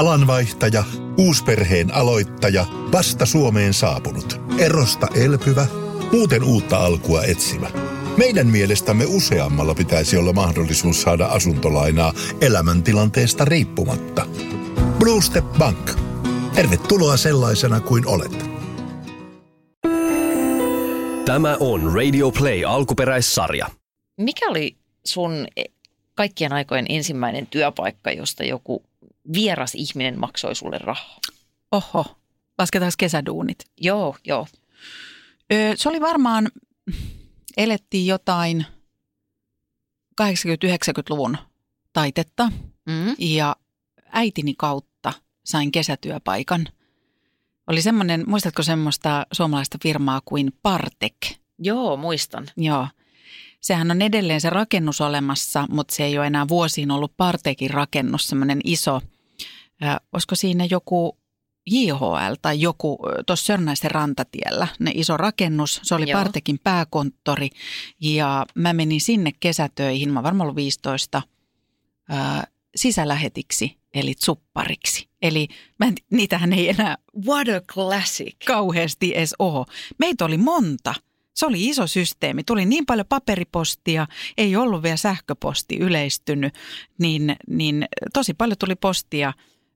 Alanvaihtaja, uusperheen aloittaja, vasta Suomeen saapunut, erosta elpyvä, muuten uutta alkua etsimä. Meidän mielestämme useammalla pitäisi olla mahdollisuus saada asuntolainaa elämäntilanteesta riippumatta. Blue Step Bank. Tervetuloa sellaisena kuin olet. Tämä on Radio Play alkuperäissarja. Mikä oli sun kaikkien aikojen ensimmäinen työpaikka, josta joku vieras ihminen maksoi sulle rahaa? Oho, lasketaanko kesäduunit? Joo, joo. Öö, se oli varmaan, elettiin jotain 80-90-luvun taitetta Mm. ja äitini kautta sain kesätyöpaikan. Oli semmoinen, muistatko semmoista suomalaista firmaa kuin Partek? Joo, muistan. Joo. Sehän on edelleen se rakennus olemassa, mutta se ei ole enää vuosiin ollut Partekin rakennus, semmoinen iso. Äh, olisiko siinä joku JHL tai joku tuossa Sörnäisen rantatiellä, ne iso rakennus. Se oli Joo. Partekin pääkonttori ja mä menin sinne kesätöihin, mä oon varmaan ollut 15, äh, sisälähetiksi eli tsuppariksi. Eli mä en, niitähän ei enää What a classic. kauheasti edes ole. Meitä oli monta. Se oli iso systeemi. Tuli niin paljon paperipostia, ei ollut vielä sähköposti yleistynyt, niin, niin tosi paljon tuli postia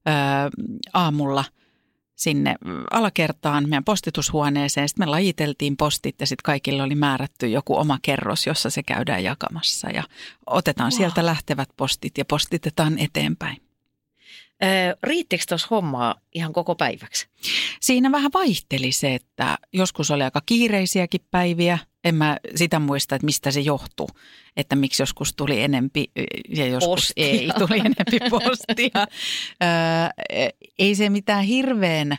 ää, aamulla sinne alakertaan meidän postitushuoneeseen. Sitten me lajiteltiin postit ja sitten kaikille oli määrätty joku oma kerros, jossa se käydään jakamassa. Ja otetaan Wow. sieltä lähtevät postit ja postitetaan eteenpäin. Ö, riittikö tuossa hommaa ihan koko päiväksi? Siinä vähän vaihteli se, että joskus oli aika kiireisiäkin päiviä. En mä sitä muista, että mistä se johtuu, että miksi joskus tuli enempi ja joskus Postia. ei tuli enempi postia. Öö, ei se mitään hirveän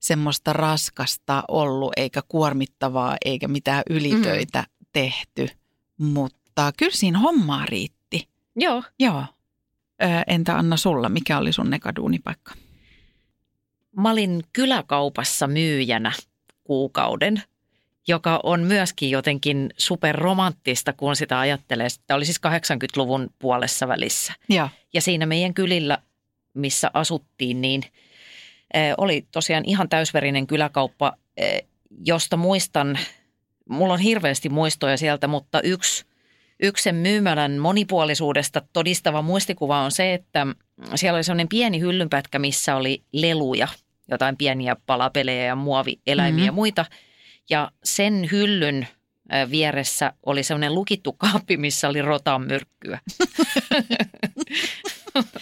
semmoista raskasta ollut, eikä kuormittavaa, eikä mitään ylitöitä mm. tehty, mutta kyllä siinä hommaa riitti. Joo. Joo. Entä Anna sulla, mikä oli sun nekaduunipaikka? Mä olin kyläkaupassa myyjänä kuukauden, joka on myöskin jotenkin superromanttista, kun sitä ajattelee. Tämä oli siis 80-luvun puolessa välissä. Joo. Ja siinä meidän kylillä, missä asuttiin, niin oli tosiaan ihan täysverinen kyläkauppa, josta muistan, mulla on hirveästi muistoja sieltä, mutta yksi, yksi sen myymälän monipuolisuudesta todistava muistikuva on se, että siellä oli sellainen pieni hyllynpätkä, missä oli leluja, jotain pieniä palapelejä ja muovieläimiä Mhm. ja muita. Ja sen hyllyn vieressä oli sellainen lukittu kaappi, missä oli rotanmyrkkyä.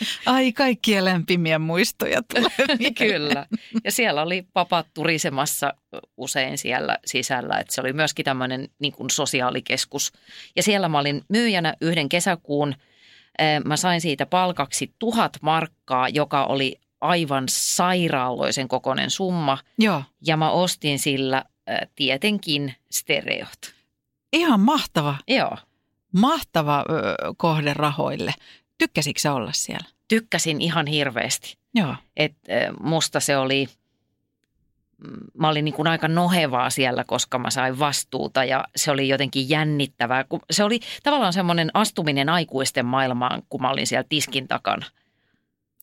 Ai kaikkia lämpimiä muistoja tulee. Kyllä. Ja siellä oli papat turisemassa usein siellä sisällä. Että se oli myöskin tämmöinen niin kuin sosiaalikeskus. Ja siellä mä olin myyjänä yhden kesäkuun. Mä sain siitä palkaksi tuhat markkaa, joka oli aivan sairaaloisen kokoinen summa. Joo, Ja mä ostin sillä tietenkin stereot. ihan mahtava, Joo. mahtava kohde rahoille. Tykkäsitkö sä olla siellä? Tykkäsin ihan hirveästi. Joo. Et musta se oli, mm, mä olin niin kuin aika nohevaa siellä, koska mä sain vastuuta ja se oli jotenkin jännittävää. Se oli tavallaan semmoinen astuminen aikuisten maailmaan, kun mä olin siellä tiskin takana.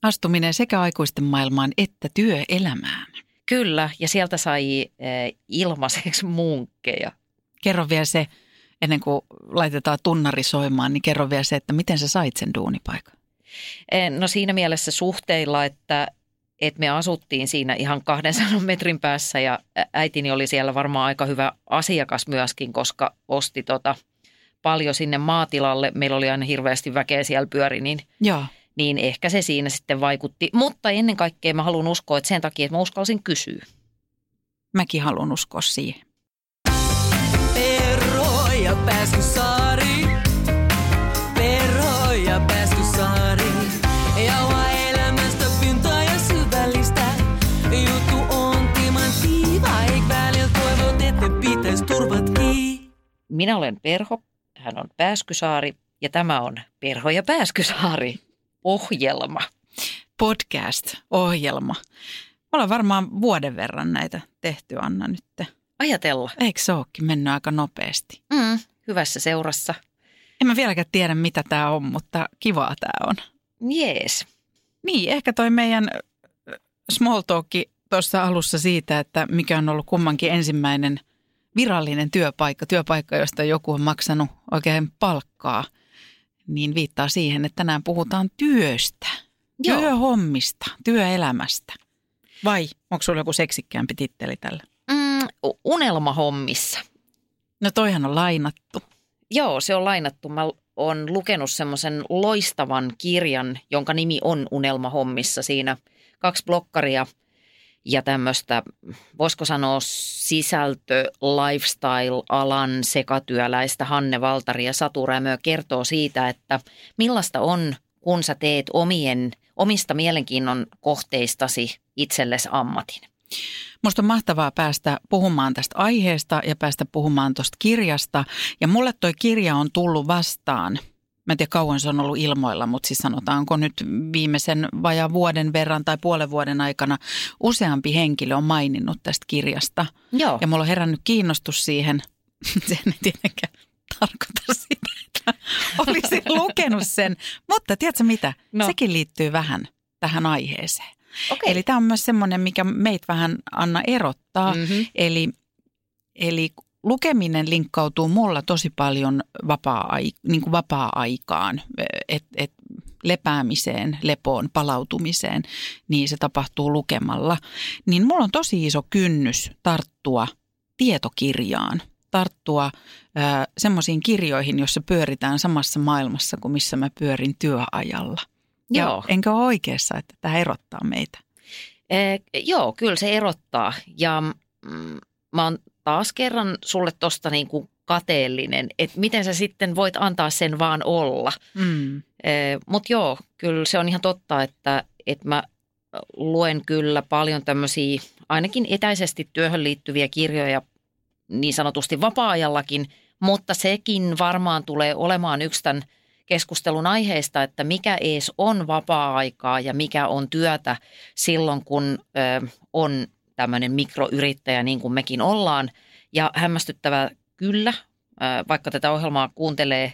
Astuminen sekä aikuisten maailmaan että työelämään. Kyllä, ja sieltä sai ilmaiseksi munkkeja. Kerro vielä se, ennen kuin laitetaan tunnari soimaan, niin kerro vielä se, että miten sä sait sen duunipaikan. Eh, No siinä mielessä suhteilla, että, että me asuttiin siinä ihan 200 metrin päässä ja äitini oli siellä varmaan aika hyvä asiakas myöskin, koska osti tota paljon sinne maatilalle. Meillä oli aina hirveästi väkeä siellä pyöri, niin, Joo. niin ehkä se siinä sitten vaikutti. Mutta ennen kaikkea mä haluan uskoa, että sen takia, että mä uskalsin kysyä. Mäkin haluan uskoa siihen. Ja Pääskysaari. Perro ja Pääskysaari. Jauha elämästä pintaa ja syvällistä. Juttu on timanttiiva, eik välillä toivot, että pitäis turvat kiinni. Minä olen Perho, hän on Pääskysaari ja tämä on Perho ja Pääskysaari ohjelma. Podcast-ohjelma. Me ollaan varmaan vuoden verran näitä tehty, Anna, nyt. Ajatella. Eikö se olekin mennyt aika nopeasti? Mm, hyvässä seurassa. En mä vieläkään tiedä, mitä tämä on, mutta kivaa tämä on. Jees. Niin, ehkä toi meidän small talk tuossa alussa siitä, että mikä on ollut kummankin ensimmäinen virallinen työpaikka, työpaikka, josta joku on maksanut oikein palkkaa, niin viittaa siihen, että tänään puhutaan työstä, Joo. työhommista, työelämästä. Vai onko sulla joku seksikkäämpi titteli tällä? Mm, unelmahommissa. No toihan on lainattu. Joo, se on lainattu. Mä oon lukenut semmoisen loistavan kirjan, jonka nimi on Unelmahommissa. Siinä kaksi blokkaria ja tämmöistä, voisiko sanoa sisältö, lifestyle-alan sekatyöläistä Hanne Valtari ja Satu Rämö kertoo siitä, että millaista on, kun sä teet omien, omista mielenkiinnon kohteistasi itsellesi ammatin. Musta on mahtavaa päästä puhumaan tästä aiheesta ja päästä puhumaan tuosta kirjasta. Ja mulle toi kirja on tullut vastaan. Mä en tiedä kauan se on ollut ilmoilla, mutta siis sanotaanko nyt viimeisen vajaan vuoden verran tai puolen vuoden aikana useampi henkilö on maininnut tästä kirjasta. Joo. Ja mulla on herännyt kiinnostus siihen. Se ei tietenkään tarkoita sitä, että olisin lukenut sen. Mutta tiedätkö mitä? No. Sekin liittyy vähän tähän aiheeseen. Okei. Eli tämä on myös semmoinen, mikä meitä vähän Anna erottaa. Mhm. Eli, eli lukeminen linkkautuu mulla tosi paljon vapaa, niin kuin vapaa-aikaan, et, et lepäämiseen, lepoon, palautumiseen, niin se tapahtuu lukemalla. Niin mulla on tosi iso kynnys tarttua tietokirjaan, tarttua semmoisiin kirjoihin, joissa pyöritään samassa maailmassa kuin missä mä pyörin työajalla. Joo. Ja enkö ole oikeassa, että tämä erottaa meitä? Eh, joo, kyllä se erottaa. Ja mm, mä oon taas kerran sulle tosta niin kuin kateellinen, että miten sä sitten voit antaa sen vaan olla. Mm. Mutta joo, kyllä se on ihan totta, että, että mä luen kyllä paljon tämmöisiä ainakin etäisesti työhön liittyviä kirjoja niin sanotusti vapaa-ajallakin, mutta sekin varmaan tulee olemaan yksi tämän keskustelun aiheesta, että mikä ees on vapaa-aikaa ja mikä on työtä silloin, kun ö, on tämmöinen mikroyrittäjä niin kuin mekin ollaan. Ja hämmästyttävä kyllä, ö, vaikka tätä ohjelmaa kuuntelee,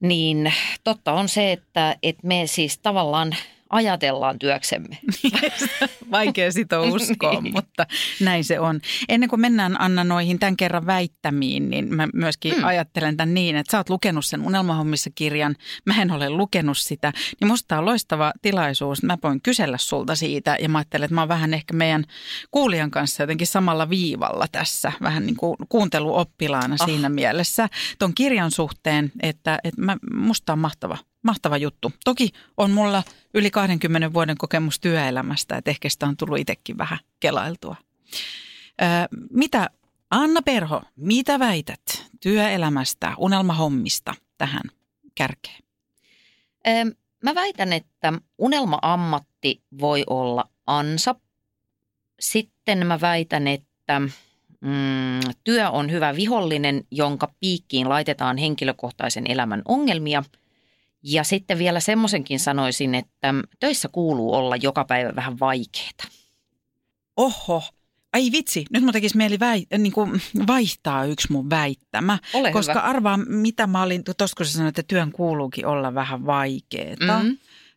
niin totta on se, että, että me siis tavallaan ajatellaan työksemme. Vaikea sitä uskoa, Niin. mutta näin se on. Ennen kuin mennään Anna noihin tämän kerran väittämiin, niin mä myöskin Mm. ajattelen tämän niin, että sä oot lukenut sen Unelmahommissa kirjan, mä en ole lukenut sitä, niin musta on loistava tilaisuus. Mä voin kysellä sulta siitä ja mä ajattelen, että mä oon vähän ehkä meidän kuulijan kanssa jotenkin samalla viivalla tässä, vähän niin kuin kuunteluoppilaana Ah. siinä mielessä ton kirjan suhteen, että, että mä, musta on mahtava mahtava juttu. Toki on mulla yli 20 vuoden kokemus työelämästä, että ehkä sitä on tullut itsekin vähän kelailtua. Öö, mitä, Anna Perho, mitä väität työelämästä, unelmahommista tähän kärkeen? Ö, Mä väitän, että unelma-ammatti voi olla ansa. Sitten mä väitän, että mm, työ on hyvä vihollinen, jonka piikkiin laitetaan henkilökohtaisen elämän ongelmia. Ja sitten vielä semmoisenkin sanoisin, että töissä kuuluu olla joka päivä vähän vaikeaa. Oho, ai vitsi, nyt mun tekisi mieli väi, niin kuin vaihtaa yksi mun väittämä. Ole koska hyvä. arvaa, mitä mä olin, tuossa kun sä sanoit, että työn kuuluukin olla vähän vaikeeta. Mhm.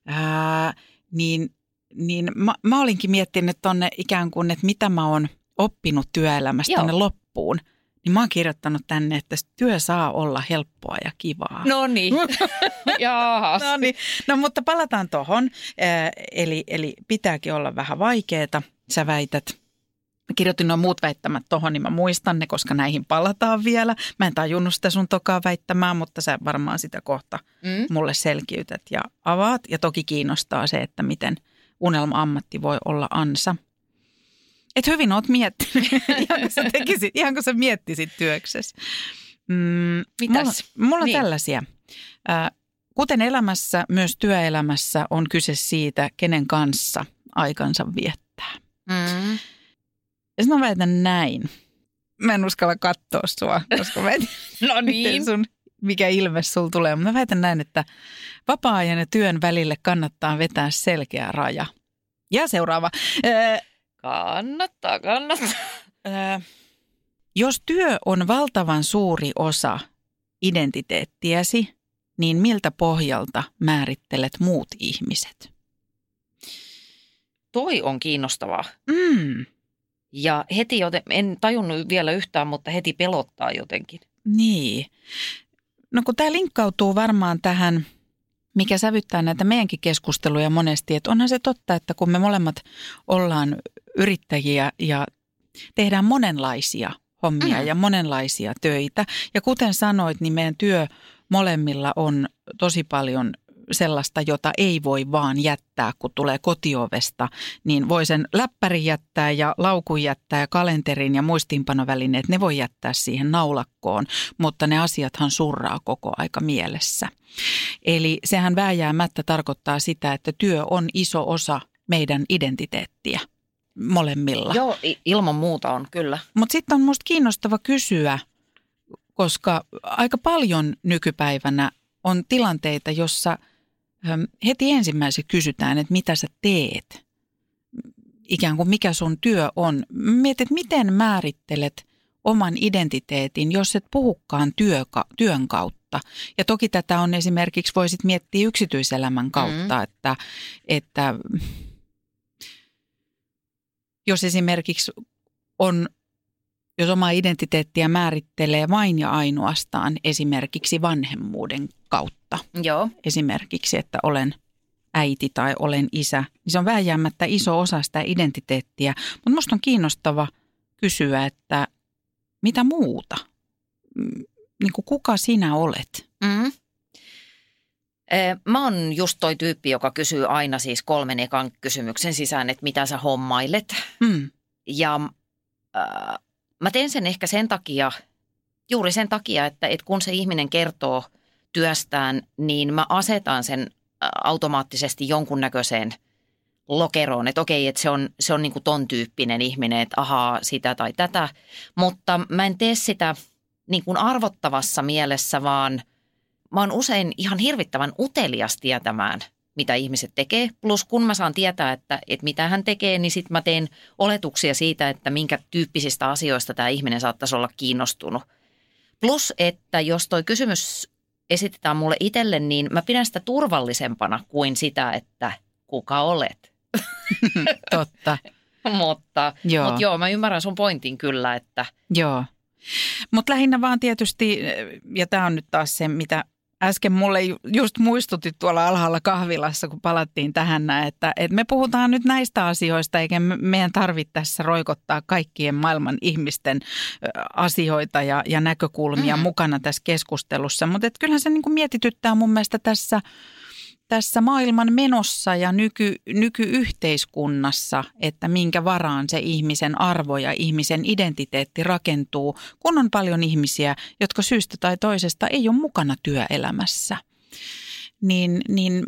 Ää, niin niin mä, mä olinkin miettinyt tonne ikään kuin, että mitä mä oon oppinut työelämästä Joo. tonne loppuun. Niin mä oon kirjoittanut tänne, että työ saa olla helppoa ja kivaa. No niin. Jaahas. No niin, no mutta palataan tohon. Ää, Eli, eli pitääkin olla vähän vaikeeta, sä väität. Mä kirjoitin nuo muut väittämät tohon, niin mä muistan ne, koska näihin palataan vielä. Mä en tajunnut sitä sun tokaa väittämään, mutta sä varmaan sitä kohta Mm. mulle selkiytät ja avaat. Ja toki kiinnostaa se, että miten unelma-ammatti voi olla ansa. Et hyvin oot miettinyt, ihan kun sä, tekisit, ihan kun sä miettisit työksessä. Mm, Mitäs? Mulla, mulla on Niin. tällaisia. Äh, kuten elämässä, myös työelämässä on kyse siitä, kenen kanssa aikansa viettää. Mm. Ja sitten mä väitän näin. Mä en uskalla katsoa sua, koska mä en No niin. sun, mikä ilme sul tulee. Mutta mä väitän näin, että vapaa-ajan ja työn välille kannattaa vetää selkeä raja. Ja seuraava. Kannattaa, kannattaa. jos työ on valtavan suuri osa identiteettiäsi, niin miltä pohjalta määrittelet muut ihmiset? toi on kiinnostavaa. Mm, Ja heti, joten, en tajunnut vielä yhtään, mutta heti pelottaa jotenkin. niin. No kun tämä linkkautuu varmaan tähän, mikä sävyttää näitä meidänkin keskusteluja monesti, että onhan se totta, että kun me molemmat ollaan yrittäjiä ja tehdään monenlaisia hommia Mm. ja monenlaisia töitä. Ja kuten sanoit, niin meidän työ molemmilla on tosi paljon sellaista, jota ei voi vaan jättää, kun tulee kotiovesta, niin voi sen läppärin jättää ja laukun jättää ja kalenterin ja muistiinpanovälineet, ne voi jättää siihen naulakkoon, mutta ne asiathan surraa koko aika mielessä. Eli sehän vääjäämättä tarkoittaa sitä, että työ on iso osa meidän identiteettiä molemmilla. Joo, ilman muuta on kyllä. Mutta sitten on musta kiinnostava kysyä, koska aika paljon nykypäivänä on tilanteita, jossa heti ensimmäisenä kysytään, että mitä sä teet. Ikään kuin mikä sun työ on. Mietit, miten määrittelet oman identiteetin, jos et puhukaan työka, työn kautta. Ja toki tätä on esimerkiksi, voisit miettiä yksityiselämän kautta, mm. että, että jos esimerkiksi on, jos omaa identiteettiä määrittelee vain ja ainoastaan esimerkiksi vanhemmuuden kautta, Joo. esimerkiksi, että olen äiti tai olen isä, niin se on vääjäämättä iso osa sitä identiteettiä. Mutta minusta on kiinnostava kysyä, että mitä muuta? Niin kuin kuka sinä olet? Mm. Mä oon just toi tyyppi, joka kysyy aina siis kolmen ekan kysymyksen sisään, että mitä sä hommailet. Mm. Ja äh, mä teen sen ehkä sen takia, juuri sen takia, että, että kun se ihminen kertoo työstään, niin mä asetan sen äh, automaattisesti jonkunnäköiseen lokeroon, että okei, että se on, se on niin kuin ton tyyppinen ihminen, että ahaa, sitä tai tätä. Mutta mä en tee sitä niin kuin arvottavassa mielessä, vaan mä oon usein ihan hirvittävän utelias tietämään, mitä ihmiset tekee. Plus kun mä saan tietää, että, että mitä hän tekee, niin sitten mä teen oletuksia siitä, että minkä tyyppisistä asioista tämä ihminen saattaisi olla kiinnostunut. Plus, että jos toi kysymys esitetään mulle itselle, niin mä pidän sitä turvallisempana kuin sitä, että kuka olet. Totta, mutta, Joo. mutta joo, mä ymmärrän sun pointin kyllä, että joo. Mutta lähinnä vaan tietysti, ja tämä on nyt taas se, mitä äsken mulle ju- just muistutit tuolla alhaalla kahvilassa, kun palattiin tähän että, että me puhutaan nyt näistä asioista, eikä me- meidän tarvitse tässä roikottaa kaikkien maailman ihmisten asioita ja, ja näkökulmia Mm. mukana tässä keskustelussa. Mutta kyllähän se niin kuin mietityttää mun mielestä tässä, tässä maailman menossa ja nyky, nykyyhteiskunnassa, että minkä varaan se ihmisen arvo ja ihmisen identiteetti rakentuu, kun on paljon ihmisiä, jotka syystä tai toisesta ei ole mukana työelämässä. Niin, niin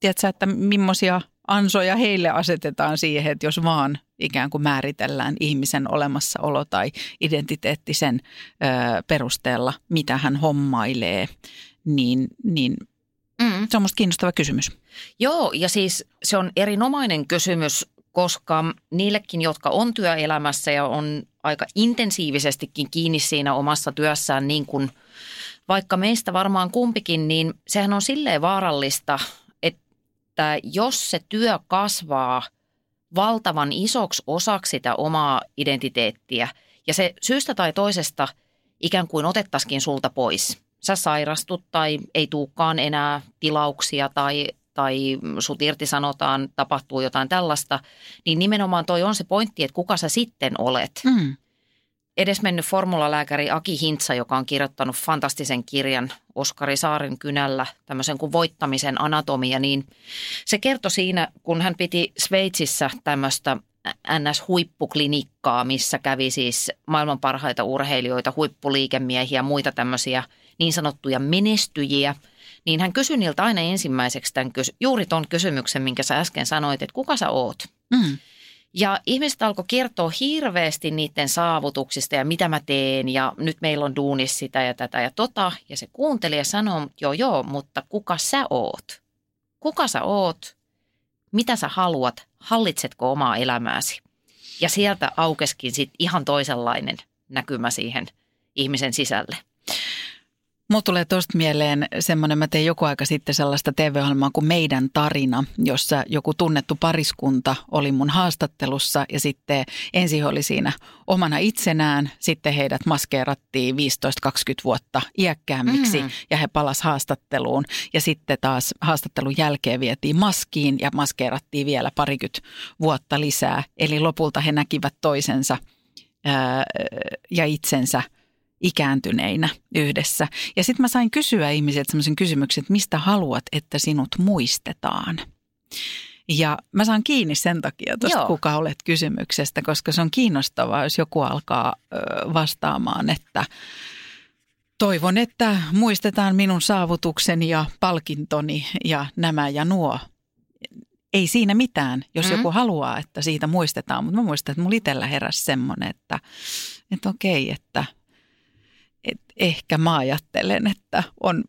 tiedätkö, että millaisia ansoja heille asetetaan siihen, että jos vaan ikään kuin määritellään ihmisen olemassaolo tai identiteetti sen ö, perusteella, mitä hän hommailee, niin, niin mm, se on musta kiinnostava kysymys. Joo, ja siis se on erinomainen kysymys, koska niillekin, jotka on työelämässä ja on aika intensiivisestikin kiinni siinä omassa työssään, niin kuin vaikka meistä varmaan kumpikin, niin sehän on silleen vaarallista, että jos se työ kasvaa valtavan isoksi osaksi sitä omaa identiteettiä ja se syystä tai toisesta ikään kuin otettaisikin sulta pois. Sä sairastut tai ei tuukaan enää tilauksia tai, tai sut irtisanotaan, tapahtuu jotain tällaista, niin nimenomaan toi on se pointti, että kuka sä sitten olet. Mm. Edesmennyt formulalääkäri Aki Hintsa, joka on kirjoittanut fantastisen kirjan Oskari Saaren kynällä, tämmöisen kuin voittamisen anatomia, niin se kertoi siinä, kun hän piti Sveitsissä tämmöistä NS-huippuklinikkaa, missä kävi siis maailman parhaita urheilijoita, huippuliikemiehiä ja muita tämmöisiä niin sanottuja menestyjiä, niin hän kysyi niiltä aina ensimmäiseksi tämän, juuri ton kysymyksen, minkä sä äsken sanoit, että kuka sä oot? Mm. Ja ihmiset alkoi kertoa hirveästi niiden saavutuksista ja mitä mä teen ja nyt meillä on duunis sitä ja tätä ja tota. Ja se kuunteli ja sanoi, joo joo, mutta kuka sä oot? Kuka sä oot? Mitä sä haluat? Hallitsetko omaa elämääsi? Ja sieltä aukeskin sitten ihan toisenlainen näkymä siihen ihmisen sisälle. Mulla tulee tuosta mieleen semmoinen, mä tein joku aika sitten sellaista TV-ohjelmaa kuin Meidän tarina, jossa joku tunnettu pariskunta oli mun haastattelussa ja sitten ensin oli siinä omana itsenään, sitten heidät maskeerattiin 15-20 vuotta iäkkäämmiksi mm. ja he palas haastatteluun ja sitten taas haastattelun jälkeen vietiin maskiin ja maskeerattiin vielä parikymmentä vuotta lisää. Eli lopulta he näkivät toisensa ää, ja itsensä – ikääntyneinä yhdessä. Ja sitten mä sain kysyä ihmisiltä sellaisen kysymyksen, että mistä haluat, että sinut muistetaan. Ja mä saan kiinni sen takia tuosta, kuka olet kysymyksestä, koska se on kiinnostavaa, jos joku alkaa vastaamaan, että toivon, että muistetaan minun saavutukseni ja palkintoni ja nämä ja nuo. Ei siinä mitään, jos mm. joku haluaa, että siitä muistetaan, mutta mä muistan, että mulla itsellä heräsi semmoinen, että, että okei, että – et ehkä mä ajattelen, että on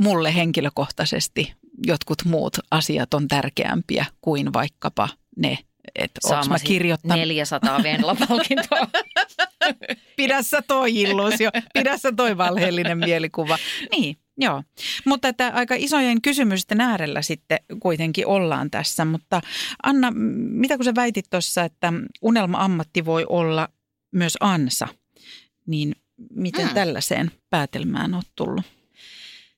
mulle henkilökohtaisesti jotkut muut asiat on tärkeämpiä kuin vaikkapa ne, että onko mä kirjoittanut... 400 Venla-palkintoa. Pidä sä toi illuusio, pidä sä toi valheellinen mielikuva. Niin, joo. Mutta että aika isojen kysymysten äärellä sitten kuitenkin ollaan tässä. Mutta Anna, mitä kun sä väitit tuossa, että unelma-ammatti voi olla myös ansa, niin Miten mm. tällaiseen päätelmään olet tullut?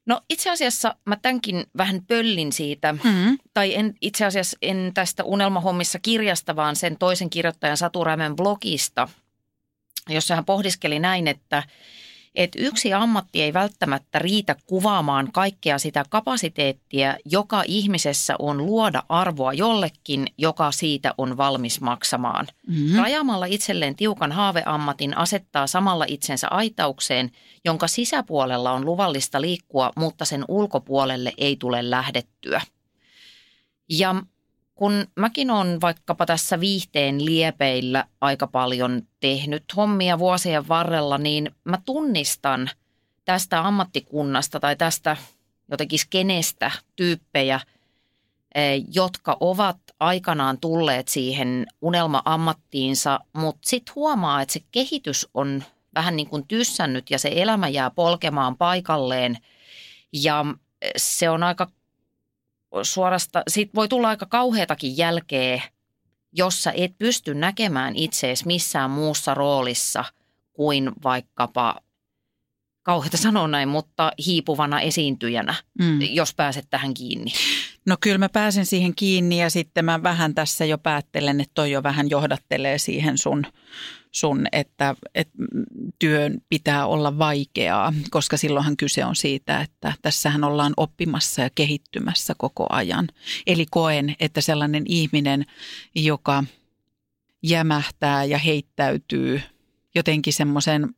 No itse asiassa mä tämänkin vähän pöllin siitä, mm. tai en, itse asiassa en tästä Unelmahommissa kirjasta, vaan sen toisen kirjoittajan Satu Rämön blogista, jossa hän pohdiskeli näin, että – että yksi ammatti ei välttämättä riitä kuvaamaan kaikkea sitä kapasiteettia, joka ihmisessä on luoda arvoa jollekin, joka siitä on valmis maksamaan. Mm-hmm. Rajamalla itselleen tiukan haaveammatin asettaa samalla itsensä aitaukseen, jonka sisäpuolella on luvallista liikkua, mutta sen ulkopuolelle ei tule lähdettyä. Ja kun mäkin olen vaikkapa tässä viihteen liepeillä aika paljon tehnyt hommia vuosien varrella, niin mä tunnistan tästä ammattikunnasta tai tästä jotenkin skenestä tyyppejä, eh, jotka ovat aikanaan tulleet siihen unelma-ammattiinsa, mutta sitten huomaa, että se kehitys on vähän niin kuin tyssännyt ja se elämä jää polkemaan paikalleen. Ja se on aika suorasta, siitä voi tulla aika kauheatakin jälkeä, jossa et pysty näkemään itseesi missään muussa roolissa kuin vaikkapa, kauheata sanoa näin, mutta hiipuvana esiintyjänä, mm. jos pääset tähän kiinni. No kyllä mä pääsen siihen kiinni ja sitten mä vähän tässä jo päättelen, että toi jo vähän johdattelee siihen sun sun, että, että työn pitää olla vaikeaa, koska silloinhan kyse on siitä, että tässähän ollaan oppimassa ja kehittymässä koko ajan. Eli koen, että sellainen ihminen, joka jämähtää ja heittäytyy jotenkin semmoisen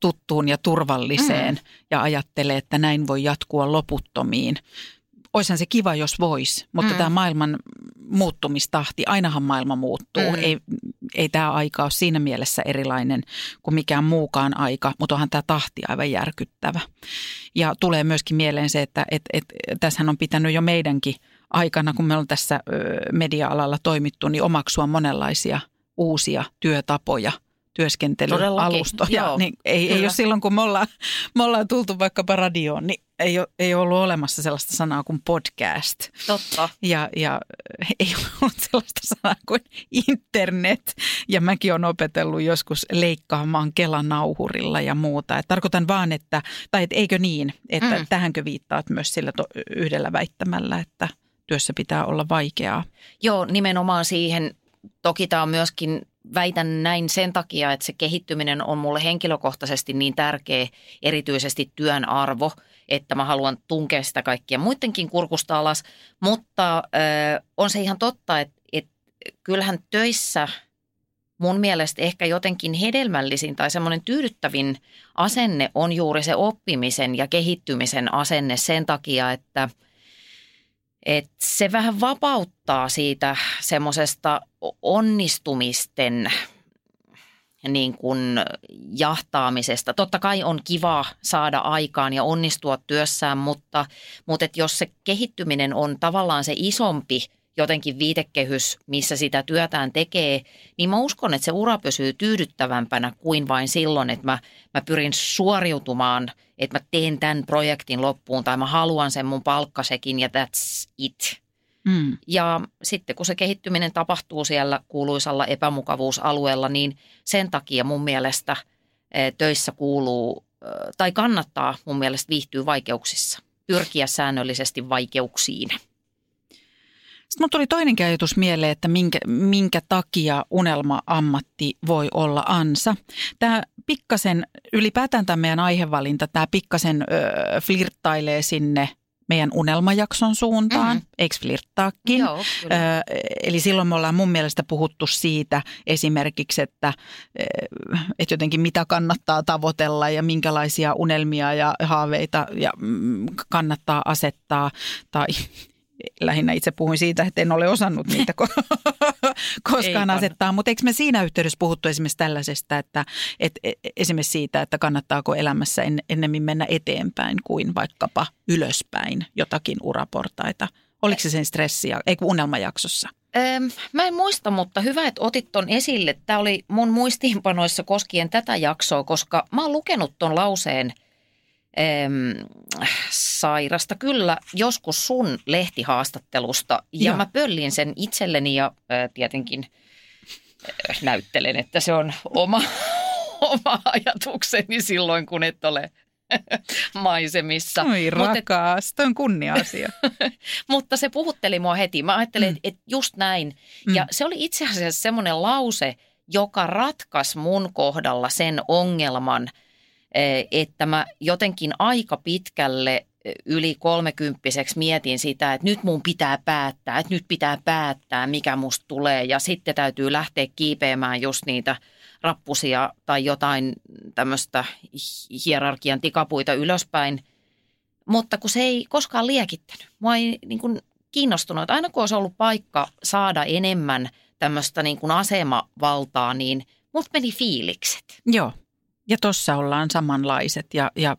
tuttuun ja turvalliseen mm. ja ajattelee, että näin voi jatkua loputtomiin. Oishan se kiva, jos vois, mutta mm. tämä maailman muuttumistahti, ainahan maailma muuttuu. Mm. Ei, ei tämä aika ole siinä mielessä erilainen kuin mikään muukaan aika, mutta onhan tämä tahti aivan järkyttävä. Ja tulee myöskin mieleen se, että et, et, tässähän on pitänyt jo meidänkin aikana, kun me on tässä media-alalla toimittu, niin omaksua monenlaisia uusia työtapoja – työskentelyalustoja. Joo, niin ei, ei ole silloin, kun me ollaan, me ollaan tultu vaikkapa radioon, niin ei ole, ei ollut olemassa sellaista sanaa kuin podcast. Totta. Ja, ja ei ollut sellaista sanaa kuin internet. Ja mäkin olen opetellut joskus leikkaamaan kelanauhurilla ja muuta. Et tarkoitan vaan, että, tai et eikö niin, että mm. tähänkö viittaat myös sillä to, yhdellä väittämällä, että työssä pitää olla vaikeaa. Joo, nimenomaan siihen. Toki tämä on myöskin väitän näin sen takia, että se kehittyminen on mulle henkilökohtaisesti niin tärkeä, erityisesti työn arvo, että mä haluan tunkea sitä kaikkia muidenkin kurkusta alas. Mutta äh, on se ihan totta, että, että kyllähän töissä mun mielestä ehkä jotenkin hedelmällisin tai semmoinen tyydyttävin asenne on juuri se oppimisen ja kehittymisen asenne sen takia, että – et se vähän vapauttaa siitä semmoisesta onnistumisten niin kuin jahtaamisesta. Totta kai on kiva saada aikaan ja onnistua työssään, mutta, mutta et jos se kehittyminen on tavallaan se isompi jotenkin viitekehys, missä sitä työtään tekee, niin mä uskon, että se ura pysyy tyydyttävämpänä kuin vain silloin, että mä, mä pyrin suoriutumaan, että mä teen tämän projektin loppuun tai mä haluan sen mun palkkasekin ja that's it. Mm. Ja sitten kun se kehittyminen tapahtuu siellä kuuluisalla epämukavuusalueella, niin sen takia mun mielestä eh, töissä kuuluu eh, tai kannattaa mun mielestä viihtyä vaikeuksissa, pyrkiä säännöllisesti vaikeuksiin. Sitten tuli toinenkin ajatus mieleen, että minkä, minkä takia unelma-ammatti voi olla ansa. Tämä pikkasen, ylipäätään tämä meidän aihevalinta, tämä pikkasen öö, flirttailee sinne meidän unelmajakson suuntaan, Mhm. mm. eikö flirttaakin? Joo, kyllä. Ö, eli silloin me ollaan mun mielestä puhuttu siitä esimerkiksi, että, että jotenkin mitä kannattaa tavoitella ja minkälaisia unelmia ja haaveita ja mm, kannattaa asettaa. Tai lähinnä itse puhuin siitä, että en ole osannut niitä ko- koskaan asettaa. Mutta eikö me siinä yhteydessä puhuttu esimerkiksi tällaisesta, että et, e- esimerkiksi siitä, että kannattaako elämässä en, ennemmin mennä eteenpäin kuin vaikkapa ylöspäin jotakin uraportaita? Oliko se sen stressiä, ei kun unelmajaksossa? Öm, mä en muista, mutta hyvä, että otit ton esille. Tämä oli mun muistiinpanoissa koskien tätä jaksoa, koska mä oon lukenut ton lauseen öm, sairasta kyllä joskus sun lehtihaastattelusta. Ja Joo. mä pöllin sen itselleni ja ö, tietenkin ö, näyttelen, että se on oma, oma ajatukseni silloin, kun et ole maisemissa. Oi Mutta rakas, toi on kunnia-asia. mutta se puhutteli mua heti. Mä ajattelin, Mm. että just näin. Mm. Ja se oli itse asiassa semmoinen lause, joka ratkaisi mun kohdalla sen ongelman, että mä jotenkin aika pitkälle yli kolmekymppiseksi mietin sitä, että nyt mun pitää päättää, että nyt pitää päättää, mikä musta tulee. Ja sitten täytyy lähteä kiipeämään just niitä rappusia tai jotain tämmöistä hierarkian tikapuita ylöspäin. Mutta kun se ei koskaan liekittänyt. Mua ei niin kuin kiinnostunut. Aina kun olisi ollut paikka saada enemmän tämmöistä niin kuin asemavaltaa, niin mut meni fiilikset. Joo. Ja tossa ollaan samanlaiset. Ja, ja,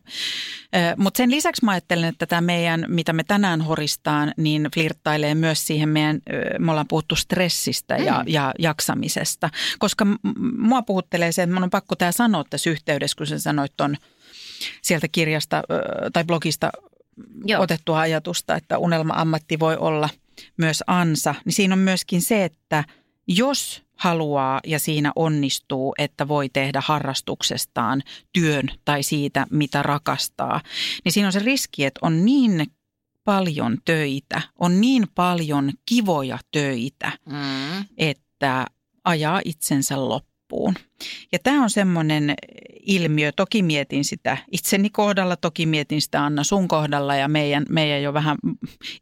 mutta sen lisäksi mä ajattelen, että tämä meidän, mitä me tänään horistaan, niin flirttailee myös siihen meidän, me ollaan puhuttu stressistä ja, Mm. ja jaksamisesta. Koska mua puhuttelee se, että mun on pakko tämä sanoa tässä yhteydessä, kun sä sanoit ton sieltä kirjasta tai blogista Joo. otettua ajatusta, että unelma-ammatti voi olla myös ansa, niin siinä on myöskin se, että jos haluaa ja siinä onnistuu, että voi tehdä harrastuksestaan työn tai siitä, mitä rakastaa, niin siinä on se riski, että on niin paljon töitä, on niin paljon kivoja töitä, Mm. että ajaa itsensä loppuun. Ja tämä on semmoinen ilmiö, toki mietin sitä itseni kohdalla, toki mietin sitä Anna sun kohdalla ja meidän, meidän jo vähän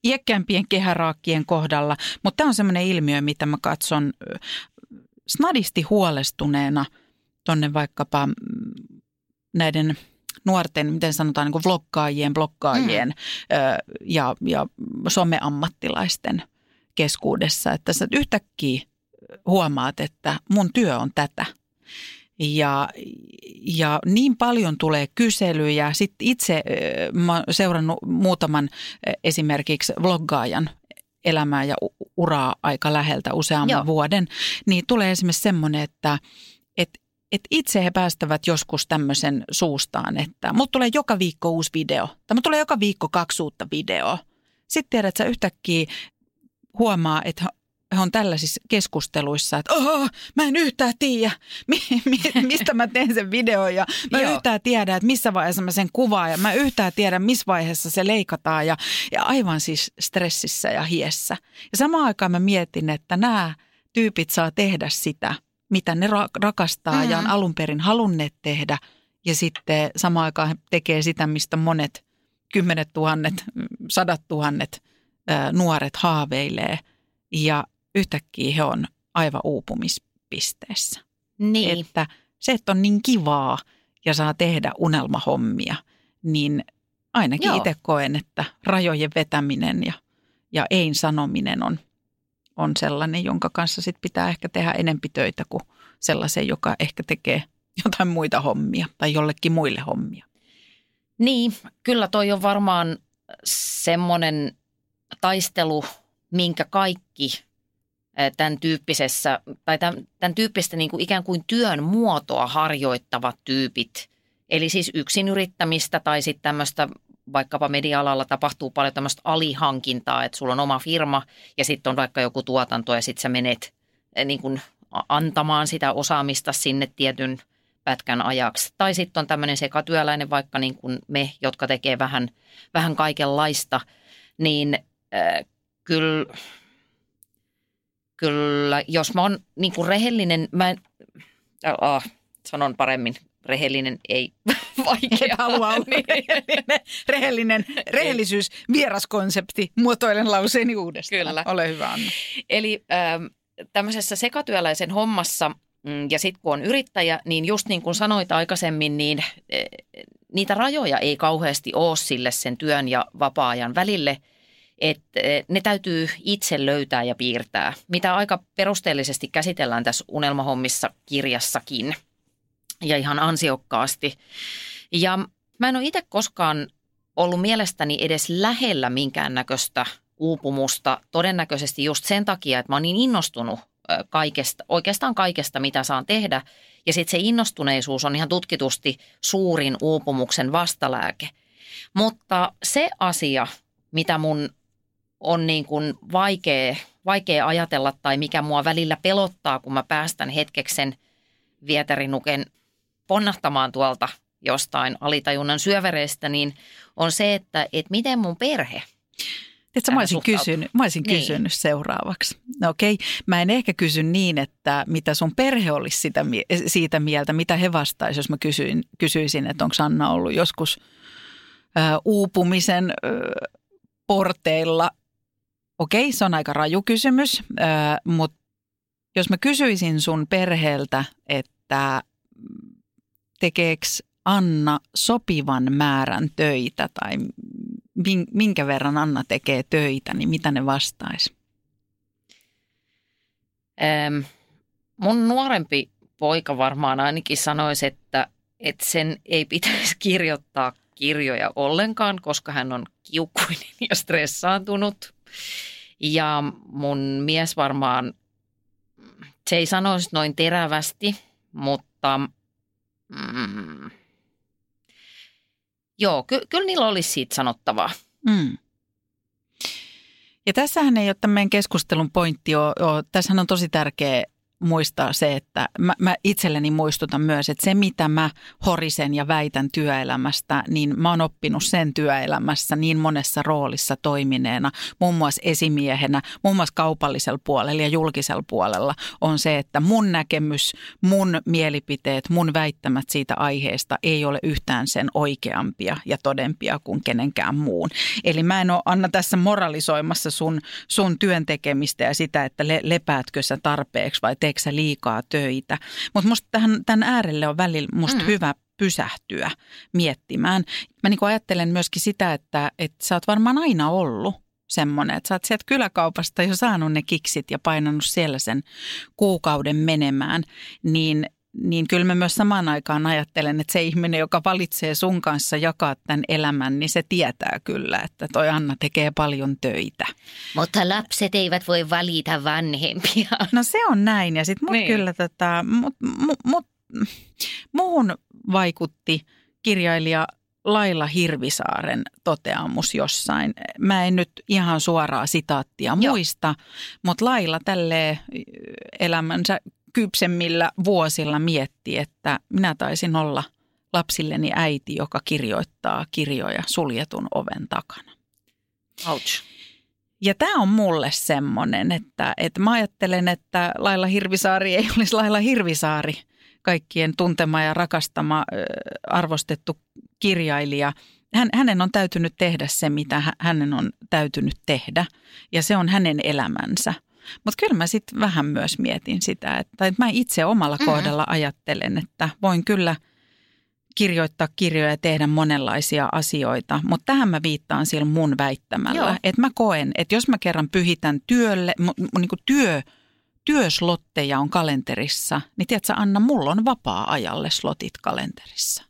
iäkkäämpien kehäraakkien kohdalla, mutta tämä on semmoinen ilmiö, mitä mä katson snadisti huolestuneena tonne vaikkapa mm, näiden nuorten, miten sanotaan, niin kuin vloggaajien, bloggaajien mm. ja, ja someammattilaisten keskuudessa, että sä yhtäkkiä huomaat, että mun työ on tätä. Ja, ja niin paljon tulee kyselyjä. Sitten itse mä oon seurannut muutaman esimerkiksi vloggaajan elämää ja uraa aika läheltä useamman Joo. Vuoden, niin tulee esimerkiksi semmoinen, että et, et itse he päästävät joskus tämmöisen suustaan, että mut tulee joka viikko uusi video, tai mut tulee joka viikko kaksi uutta videoa. Sitten tiedät, että sä yhtäkkiä huomaa, että on tällaisissa keskusteluissa, että Oho, mä en yhtään tiedä, mi- mi- mistä mä teen sen videon ja mä en Joo. yhtään tiedä, että missä vaiheessa mä sen kuvaan ja mä en yhtään tiedä, missä vaiheessa se leikataan ja, ja aivan siis stressissä ja hiessä. Ja samaan aikaan mä mietin, että nämä tyypit saa tehdä sitä, mitä ne ra- rakastaa mm-hmm. ja on Mhm. alun perin halunneet tehdä ja sitten samaan aikaan he tekee sitä, mistä monet kymmenet tuhannet, sadat tuhannet nuoret haaveilee ja yhtäkkiä he on aivan uupumispisteessä. Niin. Että se, että on niin kivaa ja saa tehdä unelmahommia, niin ainakin Joo. itse koen, että rajojen vetäminen ja, ja ein sanominen on, on sellainen, jonka kanssa sit pitää ehkä tehdä enempi töitä kuin sellaisen, joka ehkä tekee jotain muita hommia tai jollekin muille hommia. Niin, kyllä toi on varmaan semmoinen taistelu minkä kaikki tämän tyyppisessä, tai tämän, tämän tyyppistä niin kuin ikään kuin työn muotoa harjoittavat tyypit, eli siis yksinyrittämistä tai sitten tämmöistä vaikkapa media-alalla tapahtuu paljon tämmöistä alihankintaa, että sulla on oma firma ja sitten on vaikka joku tuotanto ja sitten sä menet niin kuin antamaan sitä osaamista sinne tietyn pätkän ajaksi. Tai sitten on tämmöinen sekatyöläinen, vaikka niin kuin me, jotka tekee vähän, vähän kaikenlaista, niin äh, kyllä, kyllä jos mä oon niin kuin rehellinen, mä en, äh, sanon paremmin, rehellinen ei vaikea. Et halua olla Niin. rehellinen, rehellinen, rehellisyys, vieraskonsepti, muotoilen lauseeni uudestaan. Kyllä. Ole hyvä Anna. Eli ähm, tämmöisessä sekatyöläisen hommassa mm, ja sitten kun on yrittäjä, niin just niin kuin sanoit aikaisemmin, niin eh, niitä rajoja ei kauheasti ole sille sen työn ja vapaa-ajan välille. Että ne täytyy itse löytää ja piirtää, mitä aika perusteellisesti käsitellään tässä Unelmahommissa kirjassakin ja ihan ansiokkaasti. Ja mä en ole itse koskaan ollut mielestäni edes lähellä minkäännäköistä uupumusta, todennäköisesti just sen takia, että mä oon niin innostunut kaikesta, oikeastaan kaikesta, mitä saan tehdä. Ja sitten se innostuneisuus on ihan tutkitusti suurin uupumuksen vastalääke. Mutta se asia, mitä mun on niin kuin vaikea, vaikea ajatella tai mikä mua välillä pelottaa, kun mä päästän hetkeksen vieterinuken ponnahtamaan tuolta jostain alitajunnan syövereistä, niin on se, että, että miten mun perhe Tiedätkö, mä olisin, kysynyt, mä olisin Niin. kysynyt seuraavaksi. No okei, mä en ehkä kysy niin, että mitä sun perhe olisi sitä, siitä mieltä, mitä he vastaisivat, jos mä kysyin, kysyisin, että onko Anna ollut joskus ää, uupumisen ää, porteilla. Okei, se on aika raju kysymys, mutta jos mä kysyisin sun perheeltä, että tekeekö Anna sopivan määrän töitä tai min- minkä verran Anna tekee töitä, niin mitä ne vastaisi? Ähm, mun nuorempi poika varmaan ainakin sanoisi, että, että sen ei pitäisi kirjoittaa kirjoja ollenkaan, koska hän on kiukkuinen ja stressaantunut. Ja mun mies varmaan, se ei sanoisi noin terävästi, mutta mm, joo, ky- kyllä niillä olisi siitä sanottavaa. Mm. Ja tässähän ei ole tämän keskustelun pointti ole. Tässähän on tosi tärkeä muistaa se, että mä, mä itselleni muistutan myös, että se mitä mä horisen ja väitän työelämästä, niin mä oon oppinut sen työelämässä niin monessa roolissa toimineena, muun muassa esimiehenä, muun muassa kaupallisella puolella ja julkisella puolella, on se, että mun näkemys, mun mielipiteet, mun väittämät siitä aiheesta ei ole yhtään sen oikeampia ja todempia kuin kenenkään muun. Eli mä en ole Anna tässä moralisoimassa sun, sun työn tekemistä ja sitä, että le, lepäätkö sä tarpeeksi vai teekö sä liikaa töitä. Mutta musta tähän, tämän äärelle on välillä musta mm. hyvä pysähtyä miettimään. Mä niin ajattelen myöskin sitä, että, että sä oot varmaan aina ollut semmoinen, että sä oot sieltä kyläkaupasta jo saanut ne kiksit ja painanut siellä sen kuukauden menemään, niin niin kyllä mä myös samaan aikaan ajattelen, että se ihminen, joka valitsee sun kanssa jakaa tämän elämän, niin se tietää kyllä, että toi Anna tekee paljon töitä. Mutta lapset eivät voi valita vanhempia. No se on näin ja sitten mut Niin. kyllä tota, mut, mut, mut, muuhun vaikutti kirjailija Laila Hirvisaaren toteamus jossain. Mä en nyt ihan suoraa sitaattia Joo. muista, mutta Laila tälle elämänsä kypsemmillä vuosilla mietti, että minä taisin olla lapsilleni äiti, joka kirjoittaa kirjoja suljetun oven takana. Ouch. Ja tämä on mulle semmoinen, että, että mä ajattelen, että Laila Hirvisaari ei olisi Laila Hirvisaari, kaikkien tuntema ja rakastama, arvostettu kirjailija. Hän, hänen on täytynyt tehdä se, mitä hä- hänen on täytynyt tehdä, ja se on hänen elämänsä. Mutta kyllä mä sitten vähän myös mietin sitä, että, että mä itse omalla Mhm. kohdalla ajattelen, että voin kyllä kirjoittaa kirjoja ja tehdä monenlaisia asioita, mutta tähän mä viittaan sillä mun väittämällä, Joo. että mä koen, että jos mä kerran pyhitän työlle, niin kuin työ, työslotteja on kalenterissa, niin tiedätkö Anna, mulla on vapaa-ajalle slotit kalenterissa.